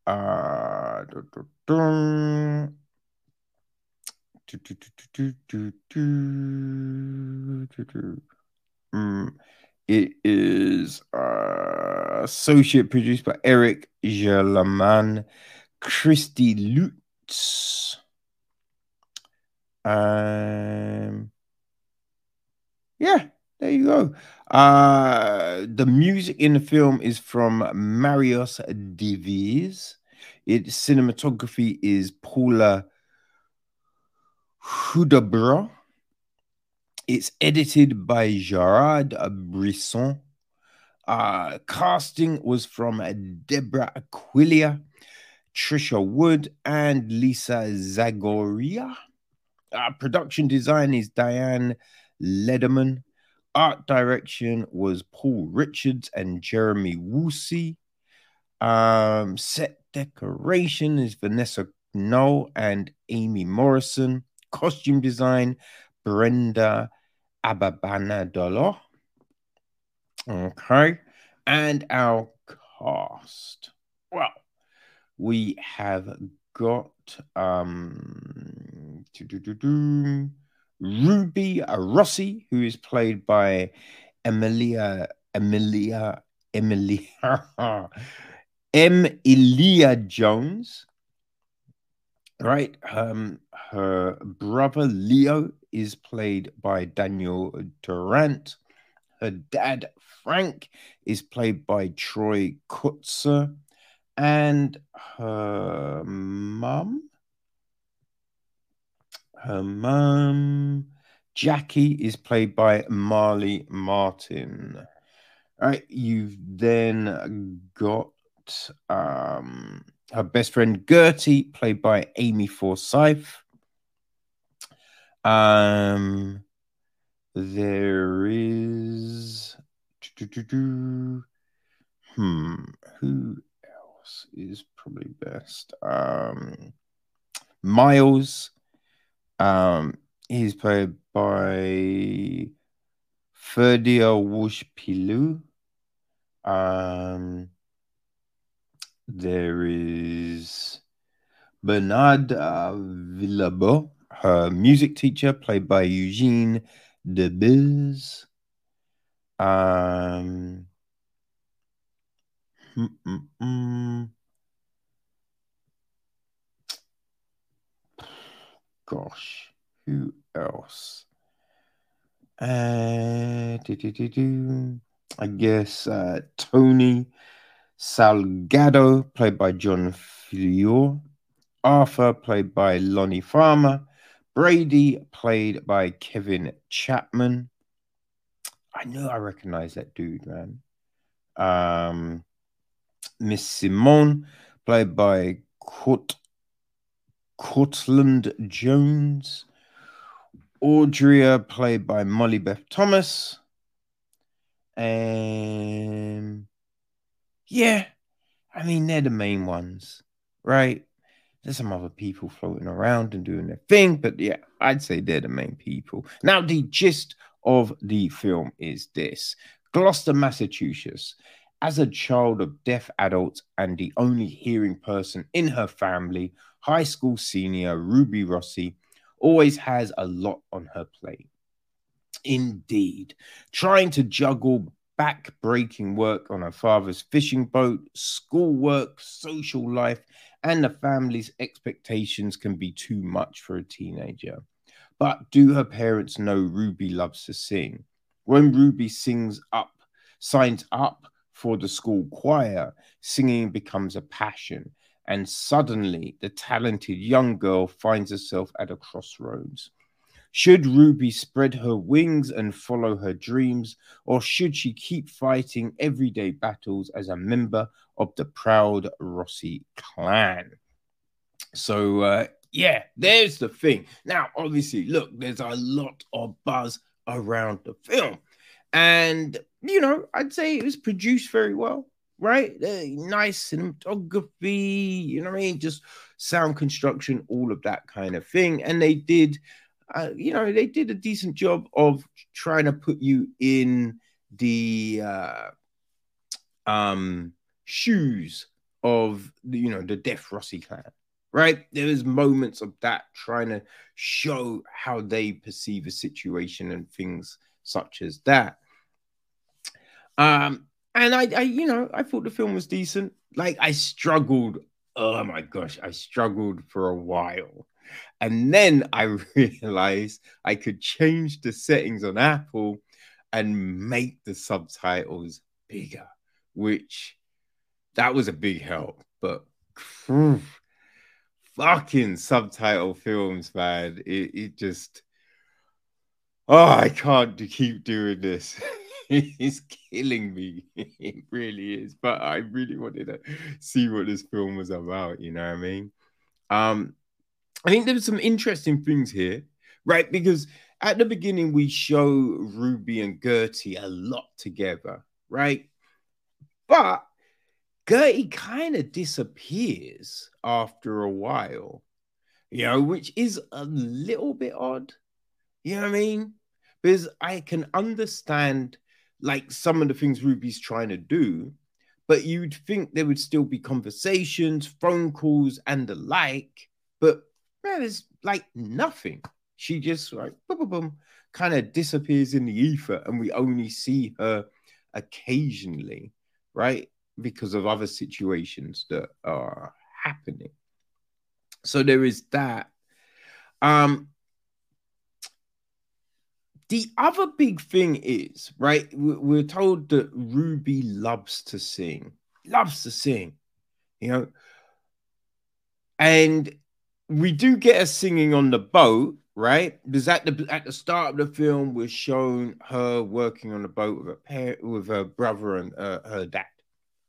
uh, mm, it is uh, associate produced by Eric Jalaman, Christy Lutz. Um, yeah, there you go. Uh, the music in the film is from Marius de Vries. Its cinematography is Paula Huidobro. It's edited by Gerard Brisson. Uh, casting was from Deborah Aquilia, Trisha Wood, and Lisa Zagoria. Uh, production design is Diane Lederman. Art direction was Paul Richards and Jeremy Woosey. Um, set decoration is Vanessa Knoll and Amy Morrison. Costume design, Brenda Abbandandolo. Okay. And our cast. Well, we have got um Ruby Rossi, who is played by Emilia Emilia Emilia Emilia Jones. Right. Um, her brother Leo is played by Daniel Durant. Her dad, Frank, is played by Troy Kotsur. And her mum, her mum, Jackie, is played by Marlee Matlin. All right, you've then got um, her best friend Gertie, played by Amy Forsyth. Um, there is. Hmm, who else is probably best? Um, Miles. Um, he's played by Ferdia Wush Pilu. Um, there is Bernard Villabo, her music teacher, played by Eugene Derbez. Um, Mm-mm-mm. Gosh, who else? Uh, I guess uh, Tony Salgado, played by John Fiore. Arthur, played by Lonnie Farmer. Brady, played by Kevin Chapman. I know I recognize that dude, man. Um, Miss Simone, played by Court, Courtland Jones. Audria, played by Molly Beth Thomas. And yeah, I mean, they're the main ones, right? There's some other people floating around and doing their thing, but yeah, I'd say they're the main people. Now, the gist of the film is this Gloucester, Massachusetts. As a child of deaf adults and the only hearing person in her family, high school senior Ruby Rossi always has a lot on her plate. Indeed, trying to juggle back breaking work on her father's fishing boat, schoolwork, social life, and the family's expectations can be too much for a teenager. But do her parents know Ruby loves to sing? When Ruby sings up, signs up for the school choir, singing becomes a passion. And suddenly, the talented young girl finds herself at a crossroads. Should Ruby spread her wings and follow her dreams, or should she keep fighting everyday battles as a member of the proud Rossi clan? So, uh, yeah, there's the thing. Now, obviously, look, there's a lot of buzz around the film. And, you know, I'd say it was produced very well, right? Nice cinematography, you know what I mean? Just sound construction, all of that kind of thing. And they did, uh, you know, they did a decent job of trying to put you in the uh, um, shoes of you know, the Deaf Rossi clan right? there is moments of that trying to show how they perceive a situation and things such as that. Um, and I, I, you know, I thought the film was decent. Like I struggled. Oh my gosh, I struggled for a while. And then I realized I could change the settings on Apple and make the subtitles bigger, which that was a big help. But phew, fucking subtitle films, man. It, it just, oh, I can't keep doing this. it's killing me. It really is. But I really wanted to see what this film was about. You know what I mean? Um, I think there's some interesting things here, right? Because at the beginning we show Ruby and Gertie a lot together, right? But Gertie kind of disappears after a while, you know, which is a little bit odd. You know what I mean? Because I can understand like some of the things Ruby's trying to do, but you'd think there would still be conversations, phone calls, and the like. But man, there's like nothing. She just like boom, boom, boom, kind of disappears in the ether, and we only see her occasionally, right? because of other situations that are happening. So there is that. Um, the other big thing is, right, we're told that Ruby loves to sing, loves to sing, you know, and we do get her singing on the boat, right? Because at the at the start of the film, we're shown her working on the boat with her pair, with her brother and uh, her dad,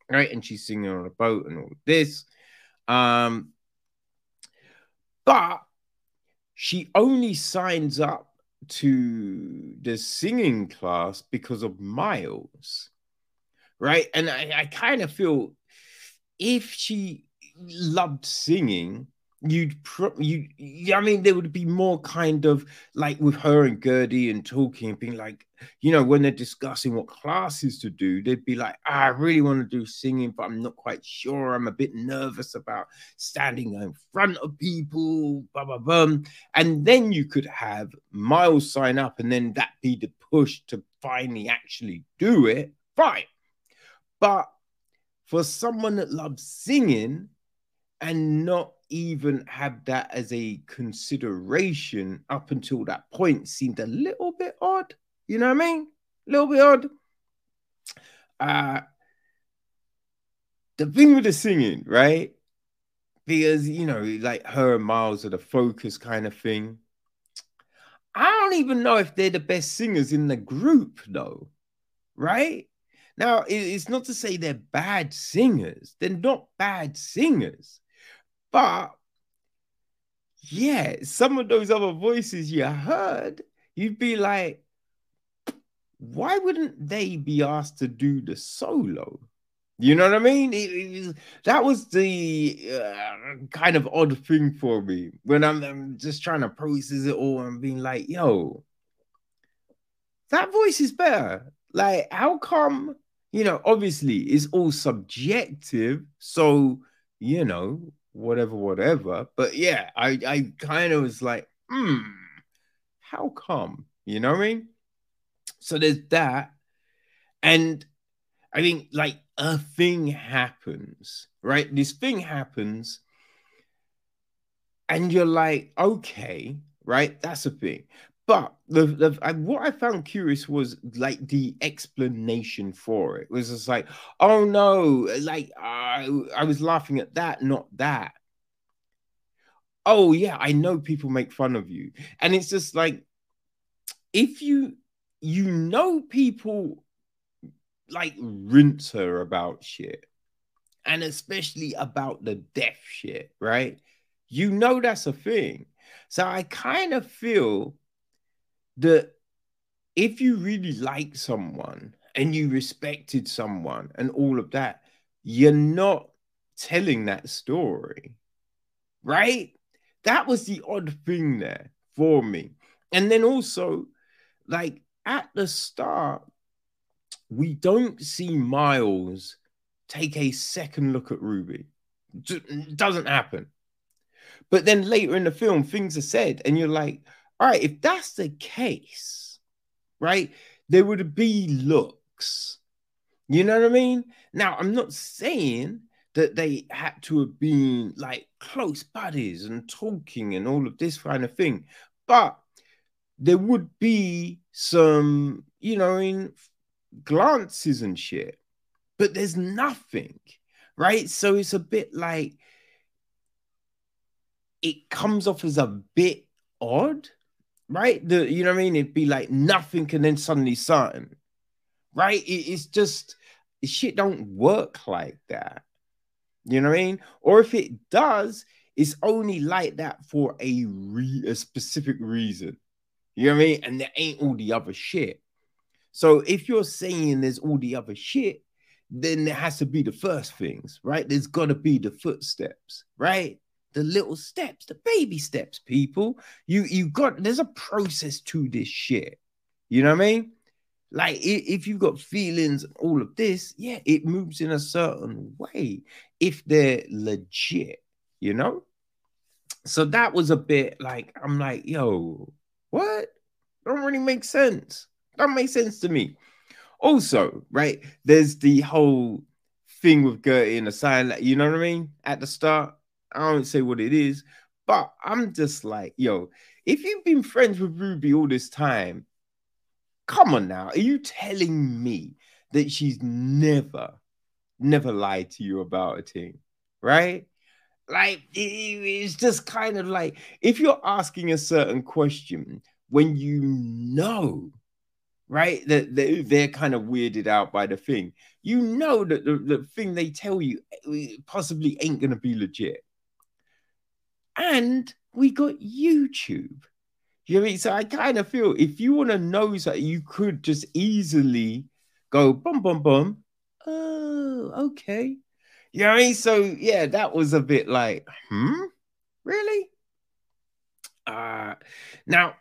right? And she's singing on a boat and all this. Um, but she only signs up to the singing class because of Miles, right? And I, I kind of feel if she loved singing, you'd pro- you I mean there would be more kind of like with her and Gertie and talking being like you know when they're discussing what classes to do they'd be like ah, I really want to do singing but I'm not quite sure. I'm a bit nervous about standing in front of people blah blah blah. And then you could have Miles sign up and then that be the push to finally actually do it. Fine. But for someone that loves singing and not even have that as a consideration up until that point seemed a little bit odd. You know what I mean? A little bit odd. Uh the thing with the singing, right? Because you know, like her and Miles are the focus kind of thing. I don't even know if they're the best singers in the group, though, right? Now, it's not to say they're bad singers, they're not bad singers, but yeah, some of those other voices you heard, you'd be like, why wouldn't they be asked to do the solo? You know what I mean? It, it, that was the uh, kind of odd thing for me when I'm, I'm, just trying to process it all and being like, yo, that voice is better. Like, how come, you know, obviously it's all subjective. So, you know, whatever, whatever. But yeah, I, I kind of was like, hmm, how come? You know what I mean? So there's that. And I think like a thing happens, right? This thing happens, and you're like, okay, right? That's a thing. But the, the I, what I found curious was like the explanation for it. it was just like, oh no, like I, I was laughing at that, not that. Oh yeah, I know people make fun of you, and it's just like if you you know people like rinse her about shit. And especially about the deaf shit, right? You know that's a thing. So I kind of feel that if you really like someone and you respected someone and all of that, you're not telling that story, right? That was the odd thing there for me. And then also, like at the start, we don't see Miles take a second look at Ruby. Doesn't happen. But then later in the film, things are said, and you're like, all right, if that's the case, right, there would be looks. You know what I mean? Now, I'm not saying that they had to have been like close buddies and talking and all of this kind of thing, but there would be some, you know, in glances and shit, but there's nothing, right? So it's a bit like it comes off as a bit odd, right? The you know what I mean? It'd be like nothing and then suddenly something, right? It, it's just shit don't work like that. You know what I mean? Or if it does, it's only like that for a re- a specific reason. You know what I mean? And there ain't all the other shit. So if you're saying there's all the other shit, then there has to be the first things, right? There's got to be the footsteps, right? The little steps, the baby steps, people. You you got there's a process to this shit. You know what I mean? Like if you've got feelings and all of this, yeah, it moves in a certain way if they're legit, you know? So that was a bit like I'm like, yo, what? Don't really make sense. That makes sense to me. Also, right, there's the whole thing with Gertie and the sign, you know what I mean? At the start, I don't say what it is, but I'm just like, yo, if you've been friends with Ruby all this time, come on now, are you telling me that she's never, never lied to you about a thing, right? Like it's just kind of like if you're asking a certain question when you know right? That they, they're kind of weirded out by the thing. You know that the, the thing they tell you eh, possibly ain't going to be legit. And we got YouTube. You know I mean? So I kind of feel if you want to know something, you could just easily go bum bum bum. Oh, okay. You know what I mean? So yeah, that was a bit like, hmm, really? Uh now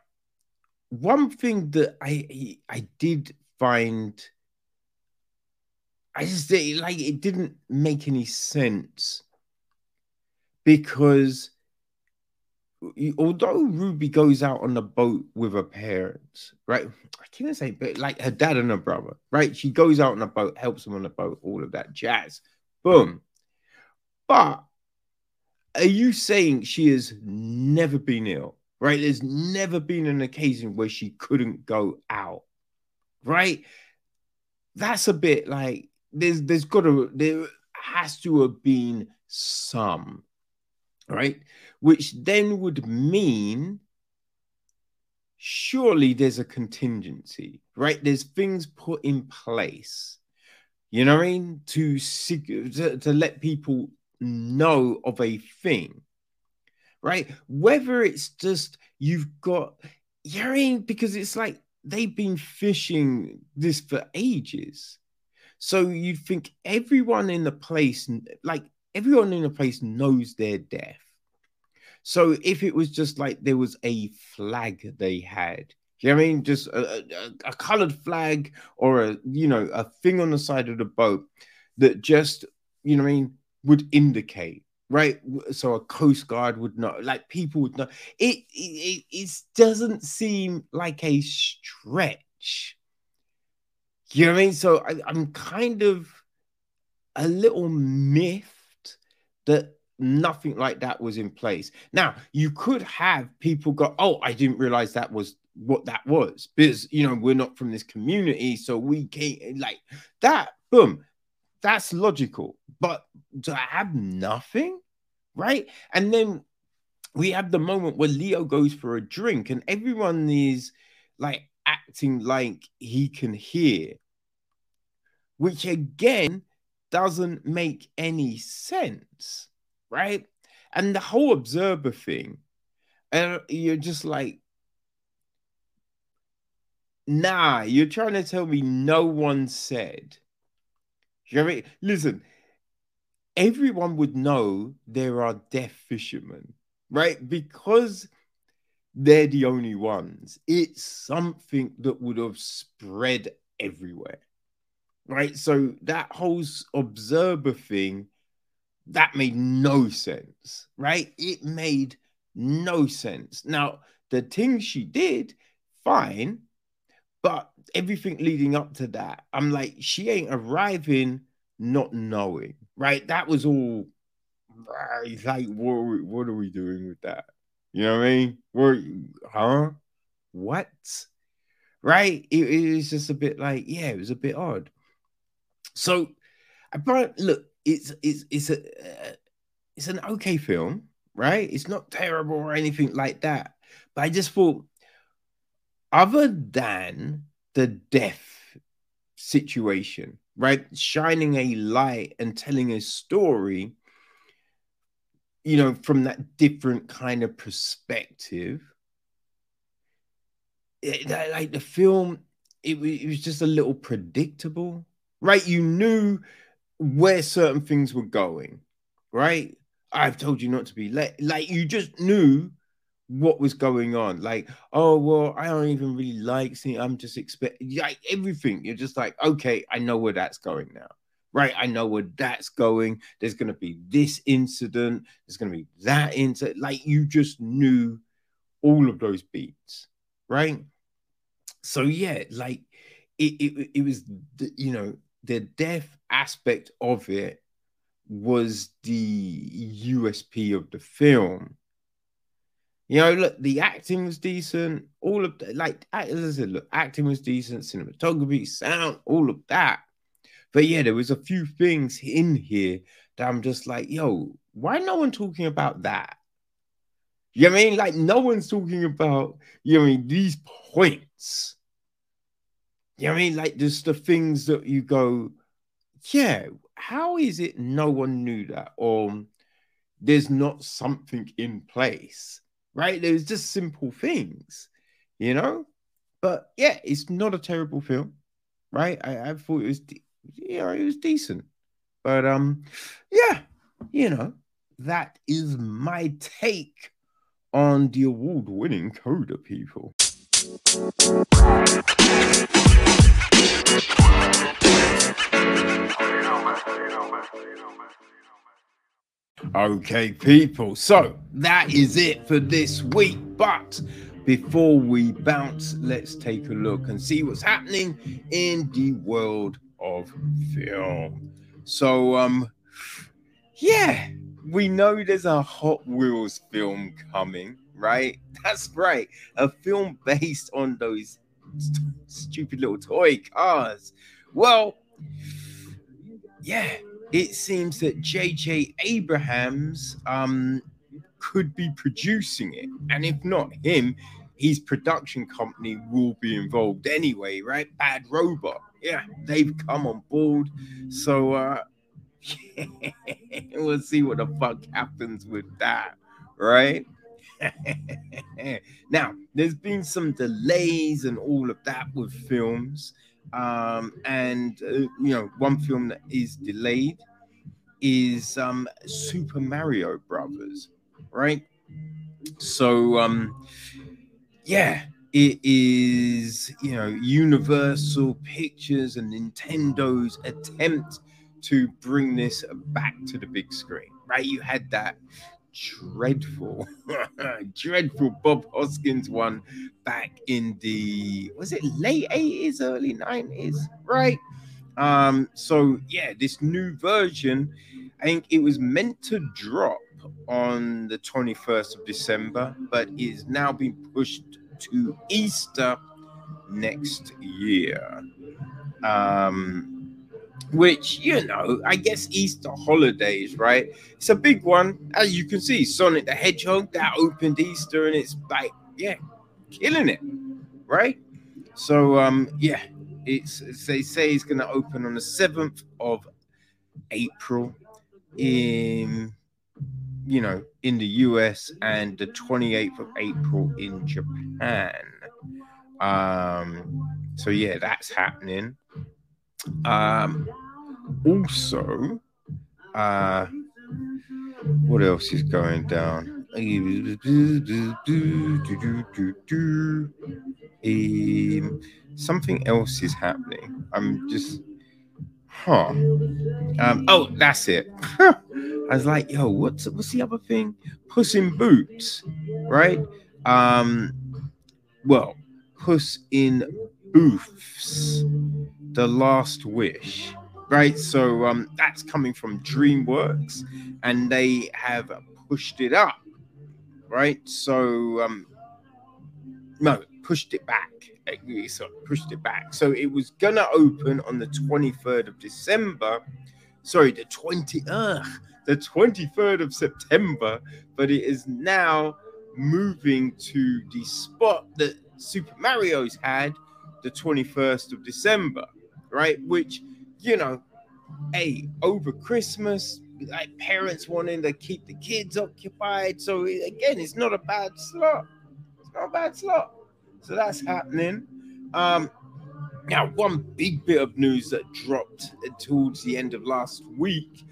one thing that I I did find I just like it didn't make any sense because although Ruby goes out on the boat with her parents, right? I can't say, but like her dad and her brother, right? She goes out on a boat, helps them on the boat, all of that jazz. Boom. But are you saying she has never been ill? Right? There's never been an occasion where she couldn't go out. Right? That's a bit like there's there's got to there has to have been some, right? Which then would mean surely there's a contingency, right? There's things put in place, you know what I mean, to to, to let people know of a thing, right? Whether it's just you've got, you know I mean? Because it's like they've been fishing this for ages. So you'd think everyone in the place, like everyone in the place knows their death. So if it was just like there was a flag they had, you know what I mean? Just a, a, a colored flag or a, you know, a thing on the side of the boat that just, you know I mean, would indicate right? So a coast guard would know, like people would know. It it, it doesn't seem like a stretch. You know what I mean? So I, I'm kind of a little miffed that nothing like that was in place. Now you could have people go, "Oh, I didn't realize that was." what that was because you know we're not from this community so we can't like that boom that's logical but to have nothing right? And then we have the moment where Leo goes for a drink and everyone is like acting like he can hear, which again doesn't make any sense, right? And the whole observer thing, and you're just like, nah, you're trying to tell me no one said. You know I mean? Listen, everyone would know there are deaf fishermen, right? Because they're the only ones. It's something that would have spread everywhere, right? So that whole observer thing, that made no sense, right? It made no sense. Now, the thing she did, fine, but everything leading up to that, I'm like, she ain't arriving not knowing, right? That was all right. Like, what are we, what are we doing with that? You know what I mean? We're, huh? What? Right? It, it was just a bit like, yeah, it was a bit odd. So, but look, it's it's it's a uh, it's an okay film, right? It's not terrible or anything like that. But I just thought, other than the death situation, right? Shining a light and telling a story, you know, from that different kind of perspective. Eh, it, like the film, it, it was just a little predictable, right? You knew where certain things were going, right? I've told you not to be late. Like you just knew what was going on. Like, oh well, I don't even really like seeing. I'm just expecting like everything. You're just like, okay, I know where that's going now. Right, I know where that's going. There's going to be this incident. There's going to be that incident. Like you just knew all of those beats, right? So yeah, like it, it, it was, the, you know, the death aspect of it was the USP of the film you know, look, the acting was decent. All of the, like, as I said, look, acting was decent, cinematography, sound, all of that. But yeah, there was a few things in here that I'm just like, yo, why no one talking about that? You know I mean? Like, no one's talking about, you know I mean, these points. You know I mean? Like, just the things that you go, yeah, how is it no one knew that? Or there's not something in place right? There's just simple things, you know. But yeah, it's not a terrible film, right? I, I thought it was, de- yeah, it was decent. But um, yeah, you know, that is my take on the award-winning Coda people. Okay, people. So that is it for this week. But before we bounce, let's take a look and see what's happening in the world of film. So, um, yeah, we know there's a Hot Wheels film coming, right? That's right. A film based on those st- stupid little toy cars. Well, yeah, it seems that JJ Abrahams um could be producing it. And if not him, his production company will be involved anyway, right? Bad Robot. Yeah, they've come on board. So uh we'll see what the fuck happens with that, right? now, there's been some delays and all of that with films. Um, and uh, you know, one film that is delayed is um Super Mario Brothers, right? So um yeah, it is you know Universal Pictures and Nintendo's attempt to bring this back to the big screen, right? You had that dreadful, dreadful Bob Hoskins one back in the was it late 80s, early 90s, right? Um, so yeah, this new version, I think it was meant to drop on the 21st of December, but is now being pushed to Easter next year. Um, which you know, I guess Easter holidays, right? It's a big one, as you can see. Sonic the Hedgehog that opened Easter, and it's like, yeah, killing it, right? So, um, yeah, it's, it's they say it's going to open on the seventh of April in you know in the US and the 28th of April in Japan. Um, so yeah, that's happening. Um, also, uh, what else is going down? Um, something else is happening. I'm just, huh? Um, oh, that's it. I was like, yo, what's what's the other thing? Puss in Boots, right? Um, well, Puss in Boots the Last Wish, right? So um, that's coming from DreamWorks, and they have pushed it up, right? So um, no, pushed it back. So pushed it back. So it was gonna open on the 23rd of December. Sorry, the 20 uh, the 23rd of September, but it is now moving to the spot that Super Mario's had the 21st of December right? Which, you know, hey, over Christmas, like parents wanting to keep the kids occupied. So again, it's not a bad slot. It's not a bad slot. So that's happening. Um, now, one big bit of news that dropped towards the end of last week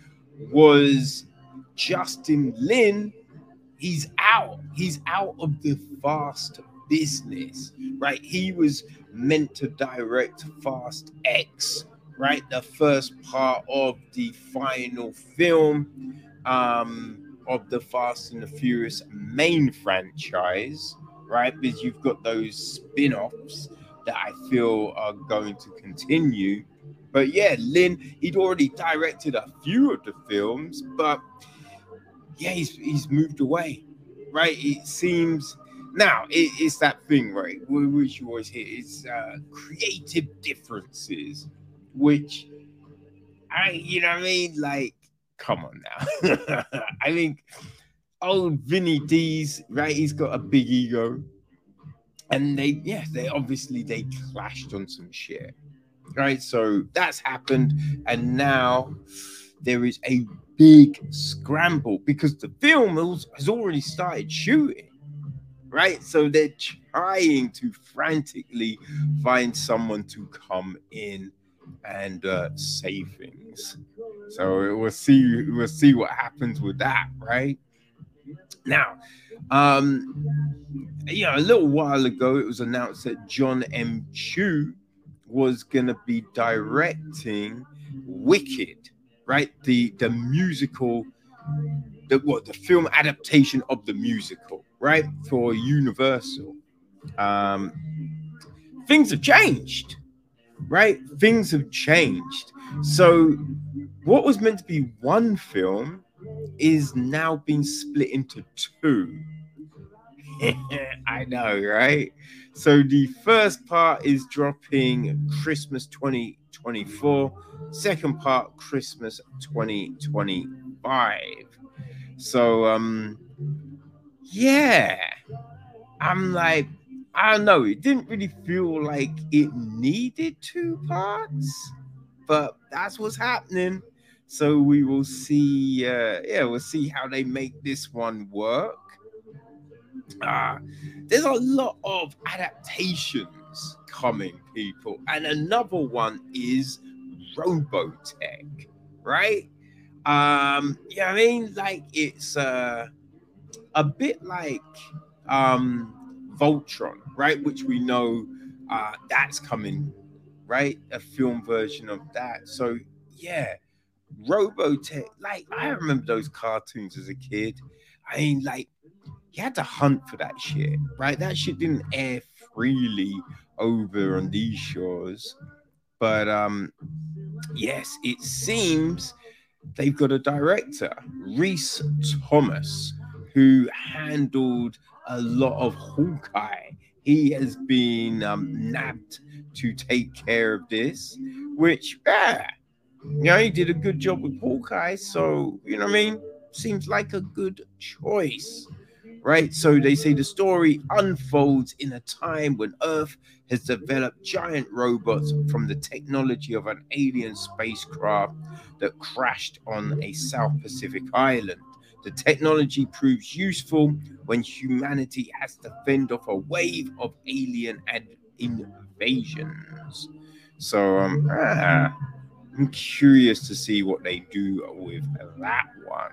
was Justin Lin. He's out. He's out of the fast business, right? He was meant to direct Fast X, right? The first part of the final film um, of the Fast and the Furious main franchise, right? Because you've got those spin offs that I feel are going to continue. But yeah, Lin, he'd already directed a few of the films, but yeah, he's, he's moved away, right? It seems now it, it's that thing, right? Which you always hear is uh, creative differences, which I, you know what I mean? Like, come on now. I think old Vinny D's right. He's got a big ego, and they, yeah, they obviously they clashed on some shit, right? So that's happened, and now there is a big scramble because the film has already started shooting right? So they're trying to frantically find someone to come in and uh, save things. So we'll see. We'll see what happens with that, right? Now, um, you know, a little while ago, it was announced that John M. Chu was going to be directing Wicked, right? The the musical, the what the film adaptation of the musical, right? For Universal. Um, things have changed, right? Things have changed. So, what was meant to be one film is now being split into two. I know, right? So, the first part is dropping Christmas 2024, second part, Christmas 2025. So, um, yeah, I'm like, I don't know. It didn't really feel like it needed two parts, but that's what's happening. So we will see. Uh, yeah, we'll see how they make this one work. Uh, there's a lot of adaptations coming, people, and another one is Robotech, right? Um, yeah, I mean, like it's uh, a bit like um Voltron, right? Which we know uh, that's coming, right? A film version of that. So yeah, Robotech. Like I remember those cartoons as a kid. I mean, like you had to hunt for that shit, right? That shit didn't air freely over on these shores. But um, yes, it seems they've got a director, Rhys Thomas, who handled a lot of Hawkeye. He has been um, nabbed to take care of this, which, yeah, you know, he did a good job with Hawkeye. So, you know what I mean? Seems like a good choice, right? So they say the story unfolds in a time when Earth has developed giant robots from the technology of an alien spacecraft that crashed on a South Pacific island. The technology proves useful when humanity has to fend off a wave of alien and invasions. So um, ah, I'm curious to see what they do with that one.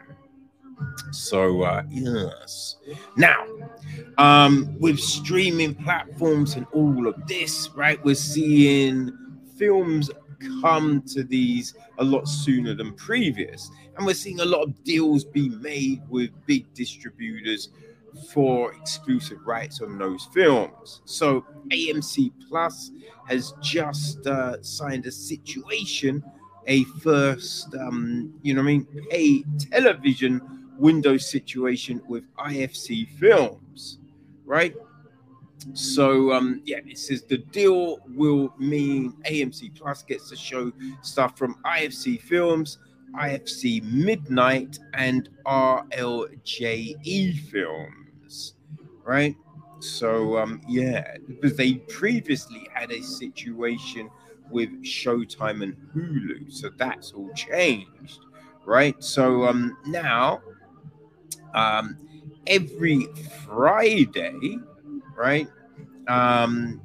So uh, yes. Now, um, with streaming platforms and all of this, right? We're seeing films come to these a lot sooner than previous. And we're seeing a lot of deals be made with big distributors for exclusive rights on those films. So AMC Plus has just uh, signed a situation, a first, um, you know, what I mean, a television window situation with IFC Films, right? So um, yeah, it says the deal will mean AMC Plus gets to show stuff from IFC Films, IFC Midnight, and RLJE Films, right? So um, yeah, because they previously had a situation with Showtime and Hulu, so that's all changed, right? So um, now, um, every Friday right? Um,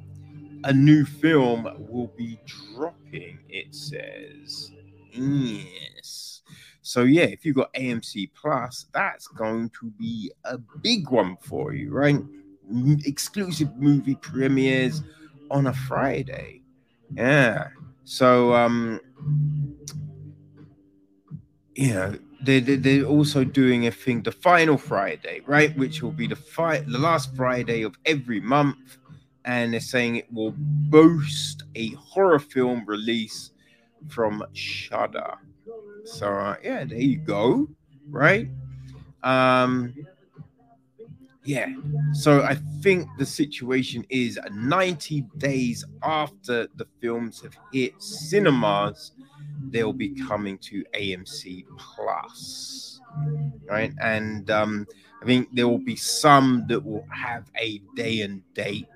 a new film will be dropping, it says. Yes. So yeah, if you've got AMC Plus, that's going to be a big one for you, right? Exclusive movie premieres on a Friday. Yeah. So um you know, they, they, they're also doing a thing, the final Friday, right? Which will be the fi- the last Friday of every month. And they're saying it will boast a horror film release from Shudder. So uh, yeah, there you go, right? Um, yeah. So I think the situation is 90 days after the films have hit cinemas, they'll be coming to AMC Plus, right? And um, I think there will be some that will have a day and date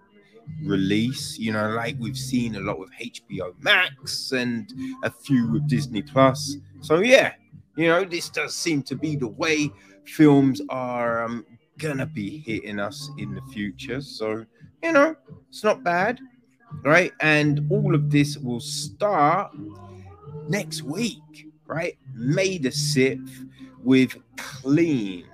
release, you know, like we've seen a lot with HBO Max and a few with Disney Plus. So, yeah, you know, this does seem to be the way films are um, gonna be hitting us in the future. So, you know, it's not bad, right? And all of this will start next week, right? May the 6th with Clean,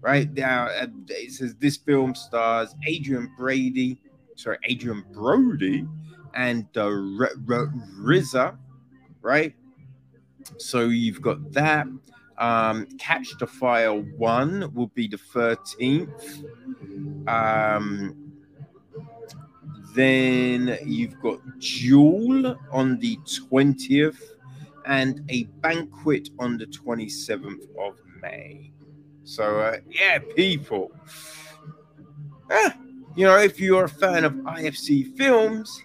right? Now, uh, it says this film stars Adrian Brady, sorry, Adrien Brody and uh, R- R- RZA, right? So you've got that. Um, Catch the Fair One will be the 13th. Um, then you've got Jewel on the 20th. and a banquet on the 27th of May. So, uh, yeah, people. Ah, you know, if you're a fan of IFC films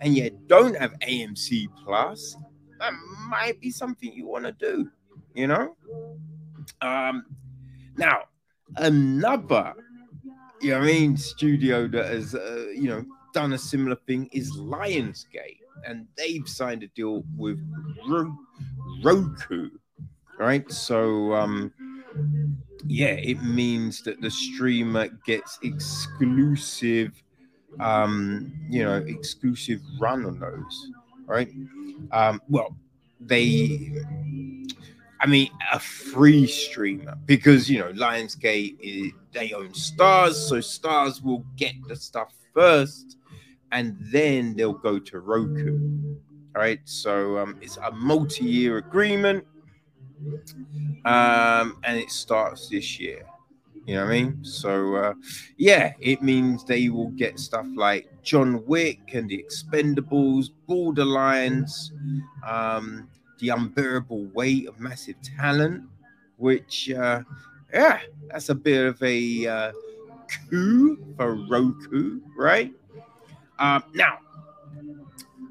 and you don't have AMC Plus, that might be something you want to do, you know? Um, now, another, you know, I mean, studio that has, uh, you know, done a similar thing is Lionsgate, and they've signed a deal with Ro- Roku, right? So, um, yeah, it means that the streamer gets exclusive, um, you know, exclusive run on those, right? Um, well, they I mean, a free streamer because you know Lionsgate is, they own Starz, so Starz will get the stuff first, and then they'll go to Roku. All right, so um, it's a multi-year agreement, um, and it starts this year. You know what I mean? So uh, yeah, it means they will get stuff like John Wick and the Expendables, Borderlands. Um, the unbearable weight of massive talent, which, uh, yeah, that's a bit of a uh, coup for Roku, right? Um, now,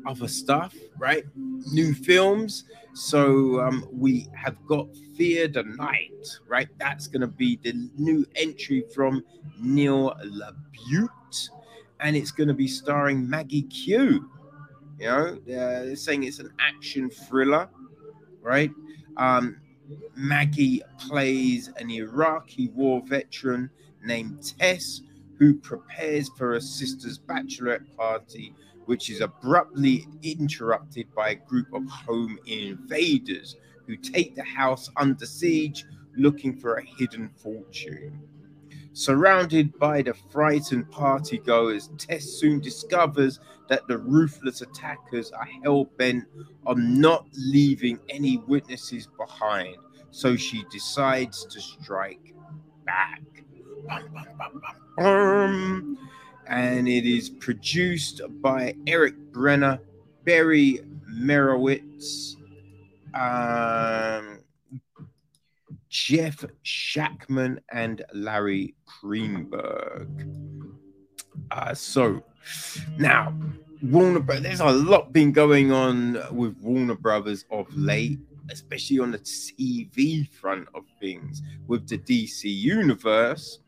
other stuff, right? New films. So um, we have got Fear the Night, right? That's going to be the new entry from Neil LaBute, and it's going to be starring Maggie Q. You know, uh, they're saying it's an action thriller, right? Um, Maggie plays an Iraqi war veteran named Tess who prepares for her sister's bachelorette party, which is abruptly interrupted by a group of home invaders who take the house under siege looking for a hidden fortune. Surrounded by the frightened partygoers, Tess soon discovers that the ruthless attackers are hell bent on not leaving any witnesses behind. So she decides to strike back. Bum, and it is produced by Eric Brenner, Barry Merowitz, um, Jeff Shackman and Larry Greenberg. Uh, so now, Warner Brothers, there's a lot been going on with Warner Brothers of late, especially on the TV front of things with the DC universe.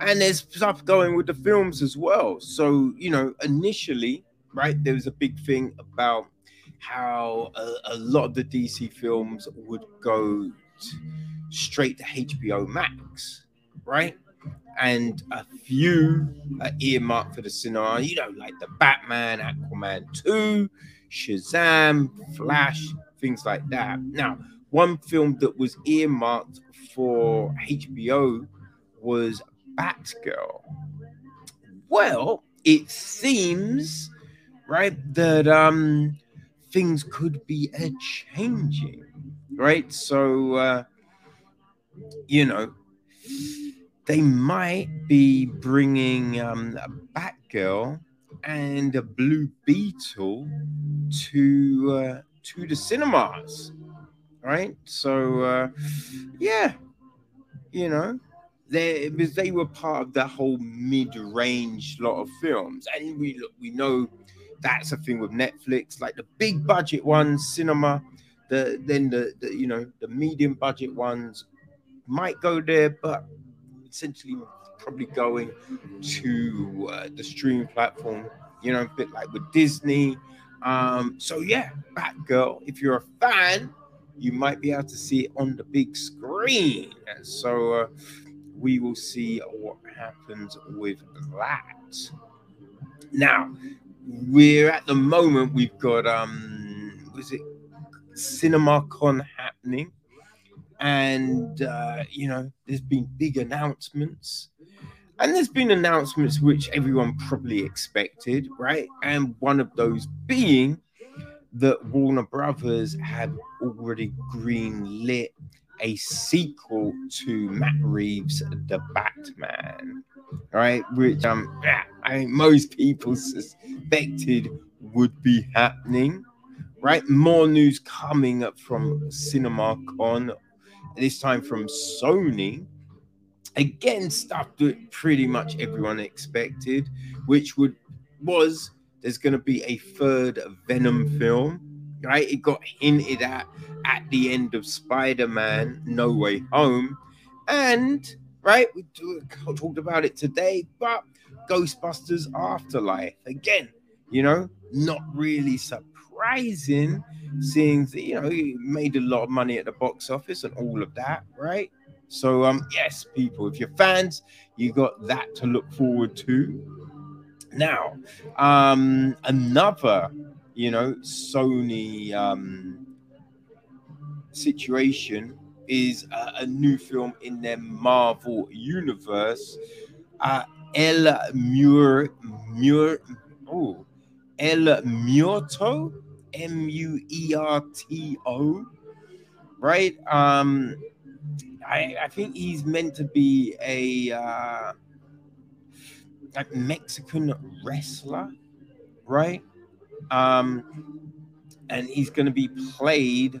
And there's stuff going with the films as well. So, you know, initially, right, there was a big thing about how a, a lot of the DC films would go straight to HBO Max, right? And a few are earmarked for the cinema, you know, like the Batman, Aquaman 2, Shazam, Flash, things like that. Now, one film that was earmarked for HBO was Batgirl. Well, it seems, right, that um things could be a changing, right? So uh you know, they might be bringing um, a Batgirl and a Blue Beetle to uh, to the cinemas, right? So uh, yeah, you know, they they were part of that whole mid-range lot of films, and we we know that's a thing with Netflix, like the big budget ones, cinema. The then the, the you know the medium budget ones might go there, but essentially probably going to uh, the streaming platform, you know, a bit like with Disney. Um, so yeah, Batgirl, if you're a fan, you might be able to see it on the big screen. So uh, we will see what happens with that. Now, we're at the moment we've got um was it CinemaCon happening? And uh, you know there's been big announcements. And there's been announcements which everyone probably expected right? And one of those being that warner brothers have already green lit a sequel to matt reeves the batman right which um i think most people suspected would be happening right? More news coming up from CinemaCon, this time from Sony. Again, stuff that pretty much everyone expected, which would was there's going to be a third Venom film, right? It got hinted at at the end of Spider-Man: No Way Home, and right, we talked about it today, but Ghostbusters Afterlife again, you know, not really surprising, seeing that you know he made a lot of money at the box office and all of that, right? So um, yes, people, if you're fans, you got that to look forward to. Now, um, another, you know, Sony um, situation is a, a, new film in their Marvel universe. Uh, El Mur Mur oh El Muerto M U E R T O right um I I think he's meant to be a uh like Mexican wrestler, right? Um, and he's going to be played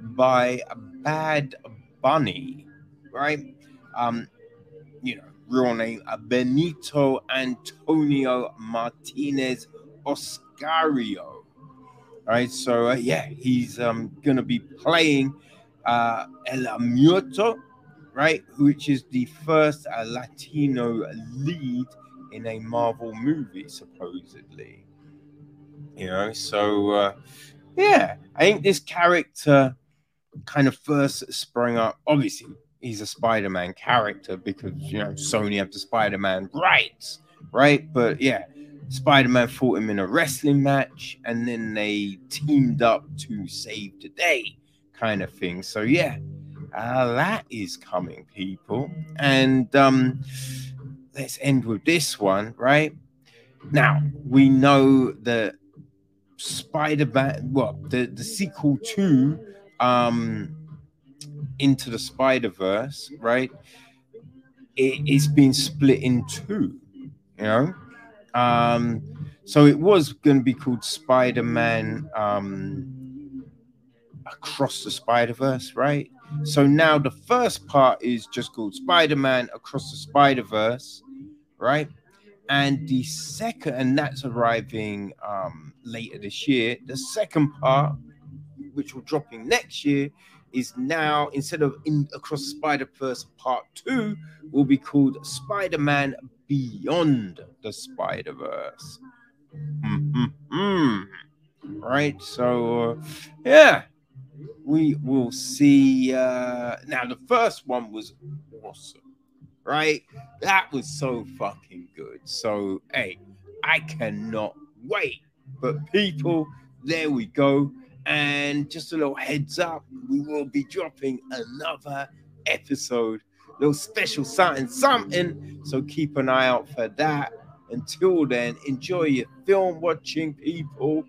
by a Bad Bunny, right? Um, you know, real name uh, Benito Antonio Martinez Oscario. Right, so uh, yeah, he's um, gonna be playing uh, El Muerto, right, which is the first uh, Latino lead in a Marvel movie, supposedly. You know, so uh, yeah, I think this character kind of first sprang up. Obviously, he's a Spider-Man character because you know Sony have the Spider-Man rights, right? But yeah, Spider-Man fought him in a wrestling match, and then they teamed up to save the day, kind of thing. So yeah, uh, that is coming, people, and um let's end with this one, right? Now we know that Spider-Man, well, the, the sequel to um Into the Spider-Verse, right? It, it's been split in two, you know. Um, so it was going to be called Spider-Man um Across the Spider-Verse, right? So now the first part is just called Spider-Man Across the Spider-Verse, right? And the second, and that's arriving um, later this year. The second part, which will dropping next year, is now instead of in across Spider Verse Part Two, will be called Spider Man Beyond the Spider Verse. Mm-hmm. Right. So, uh, yeah, we will see. Uh, now, the first one was awesome right? That was so fucking good. So, hey, I cannot wait. But people, there we go. And just a little heads up, we will be dropping another episode, little special something, something. So keep an eye out for that. Until then, enjoy your film watching, people.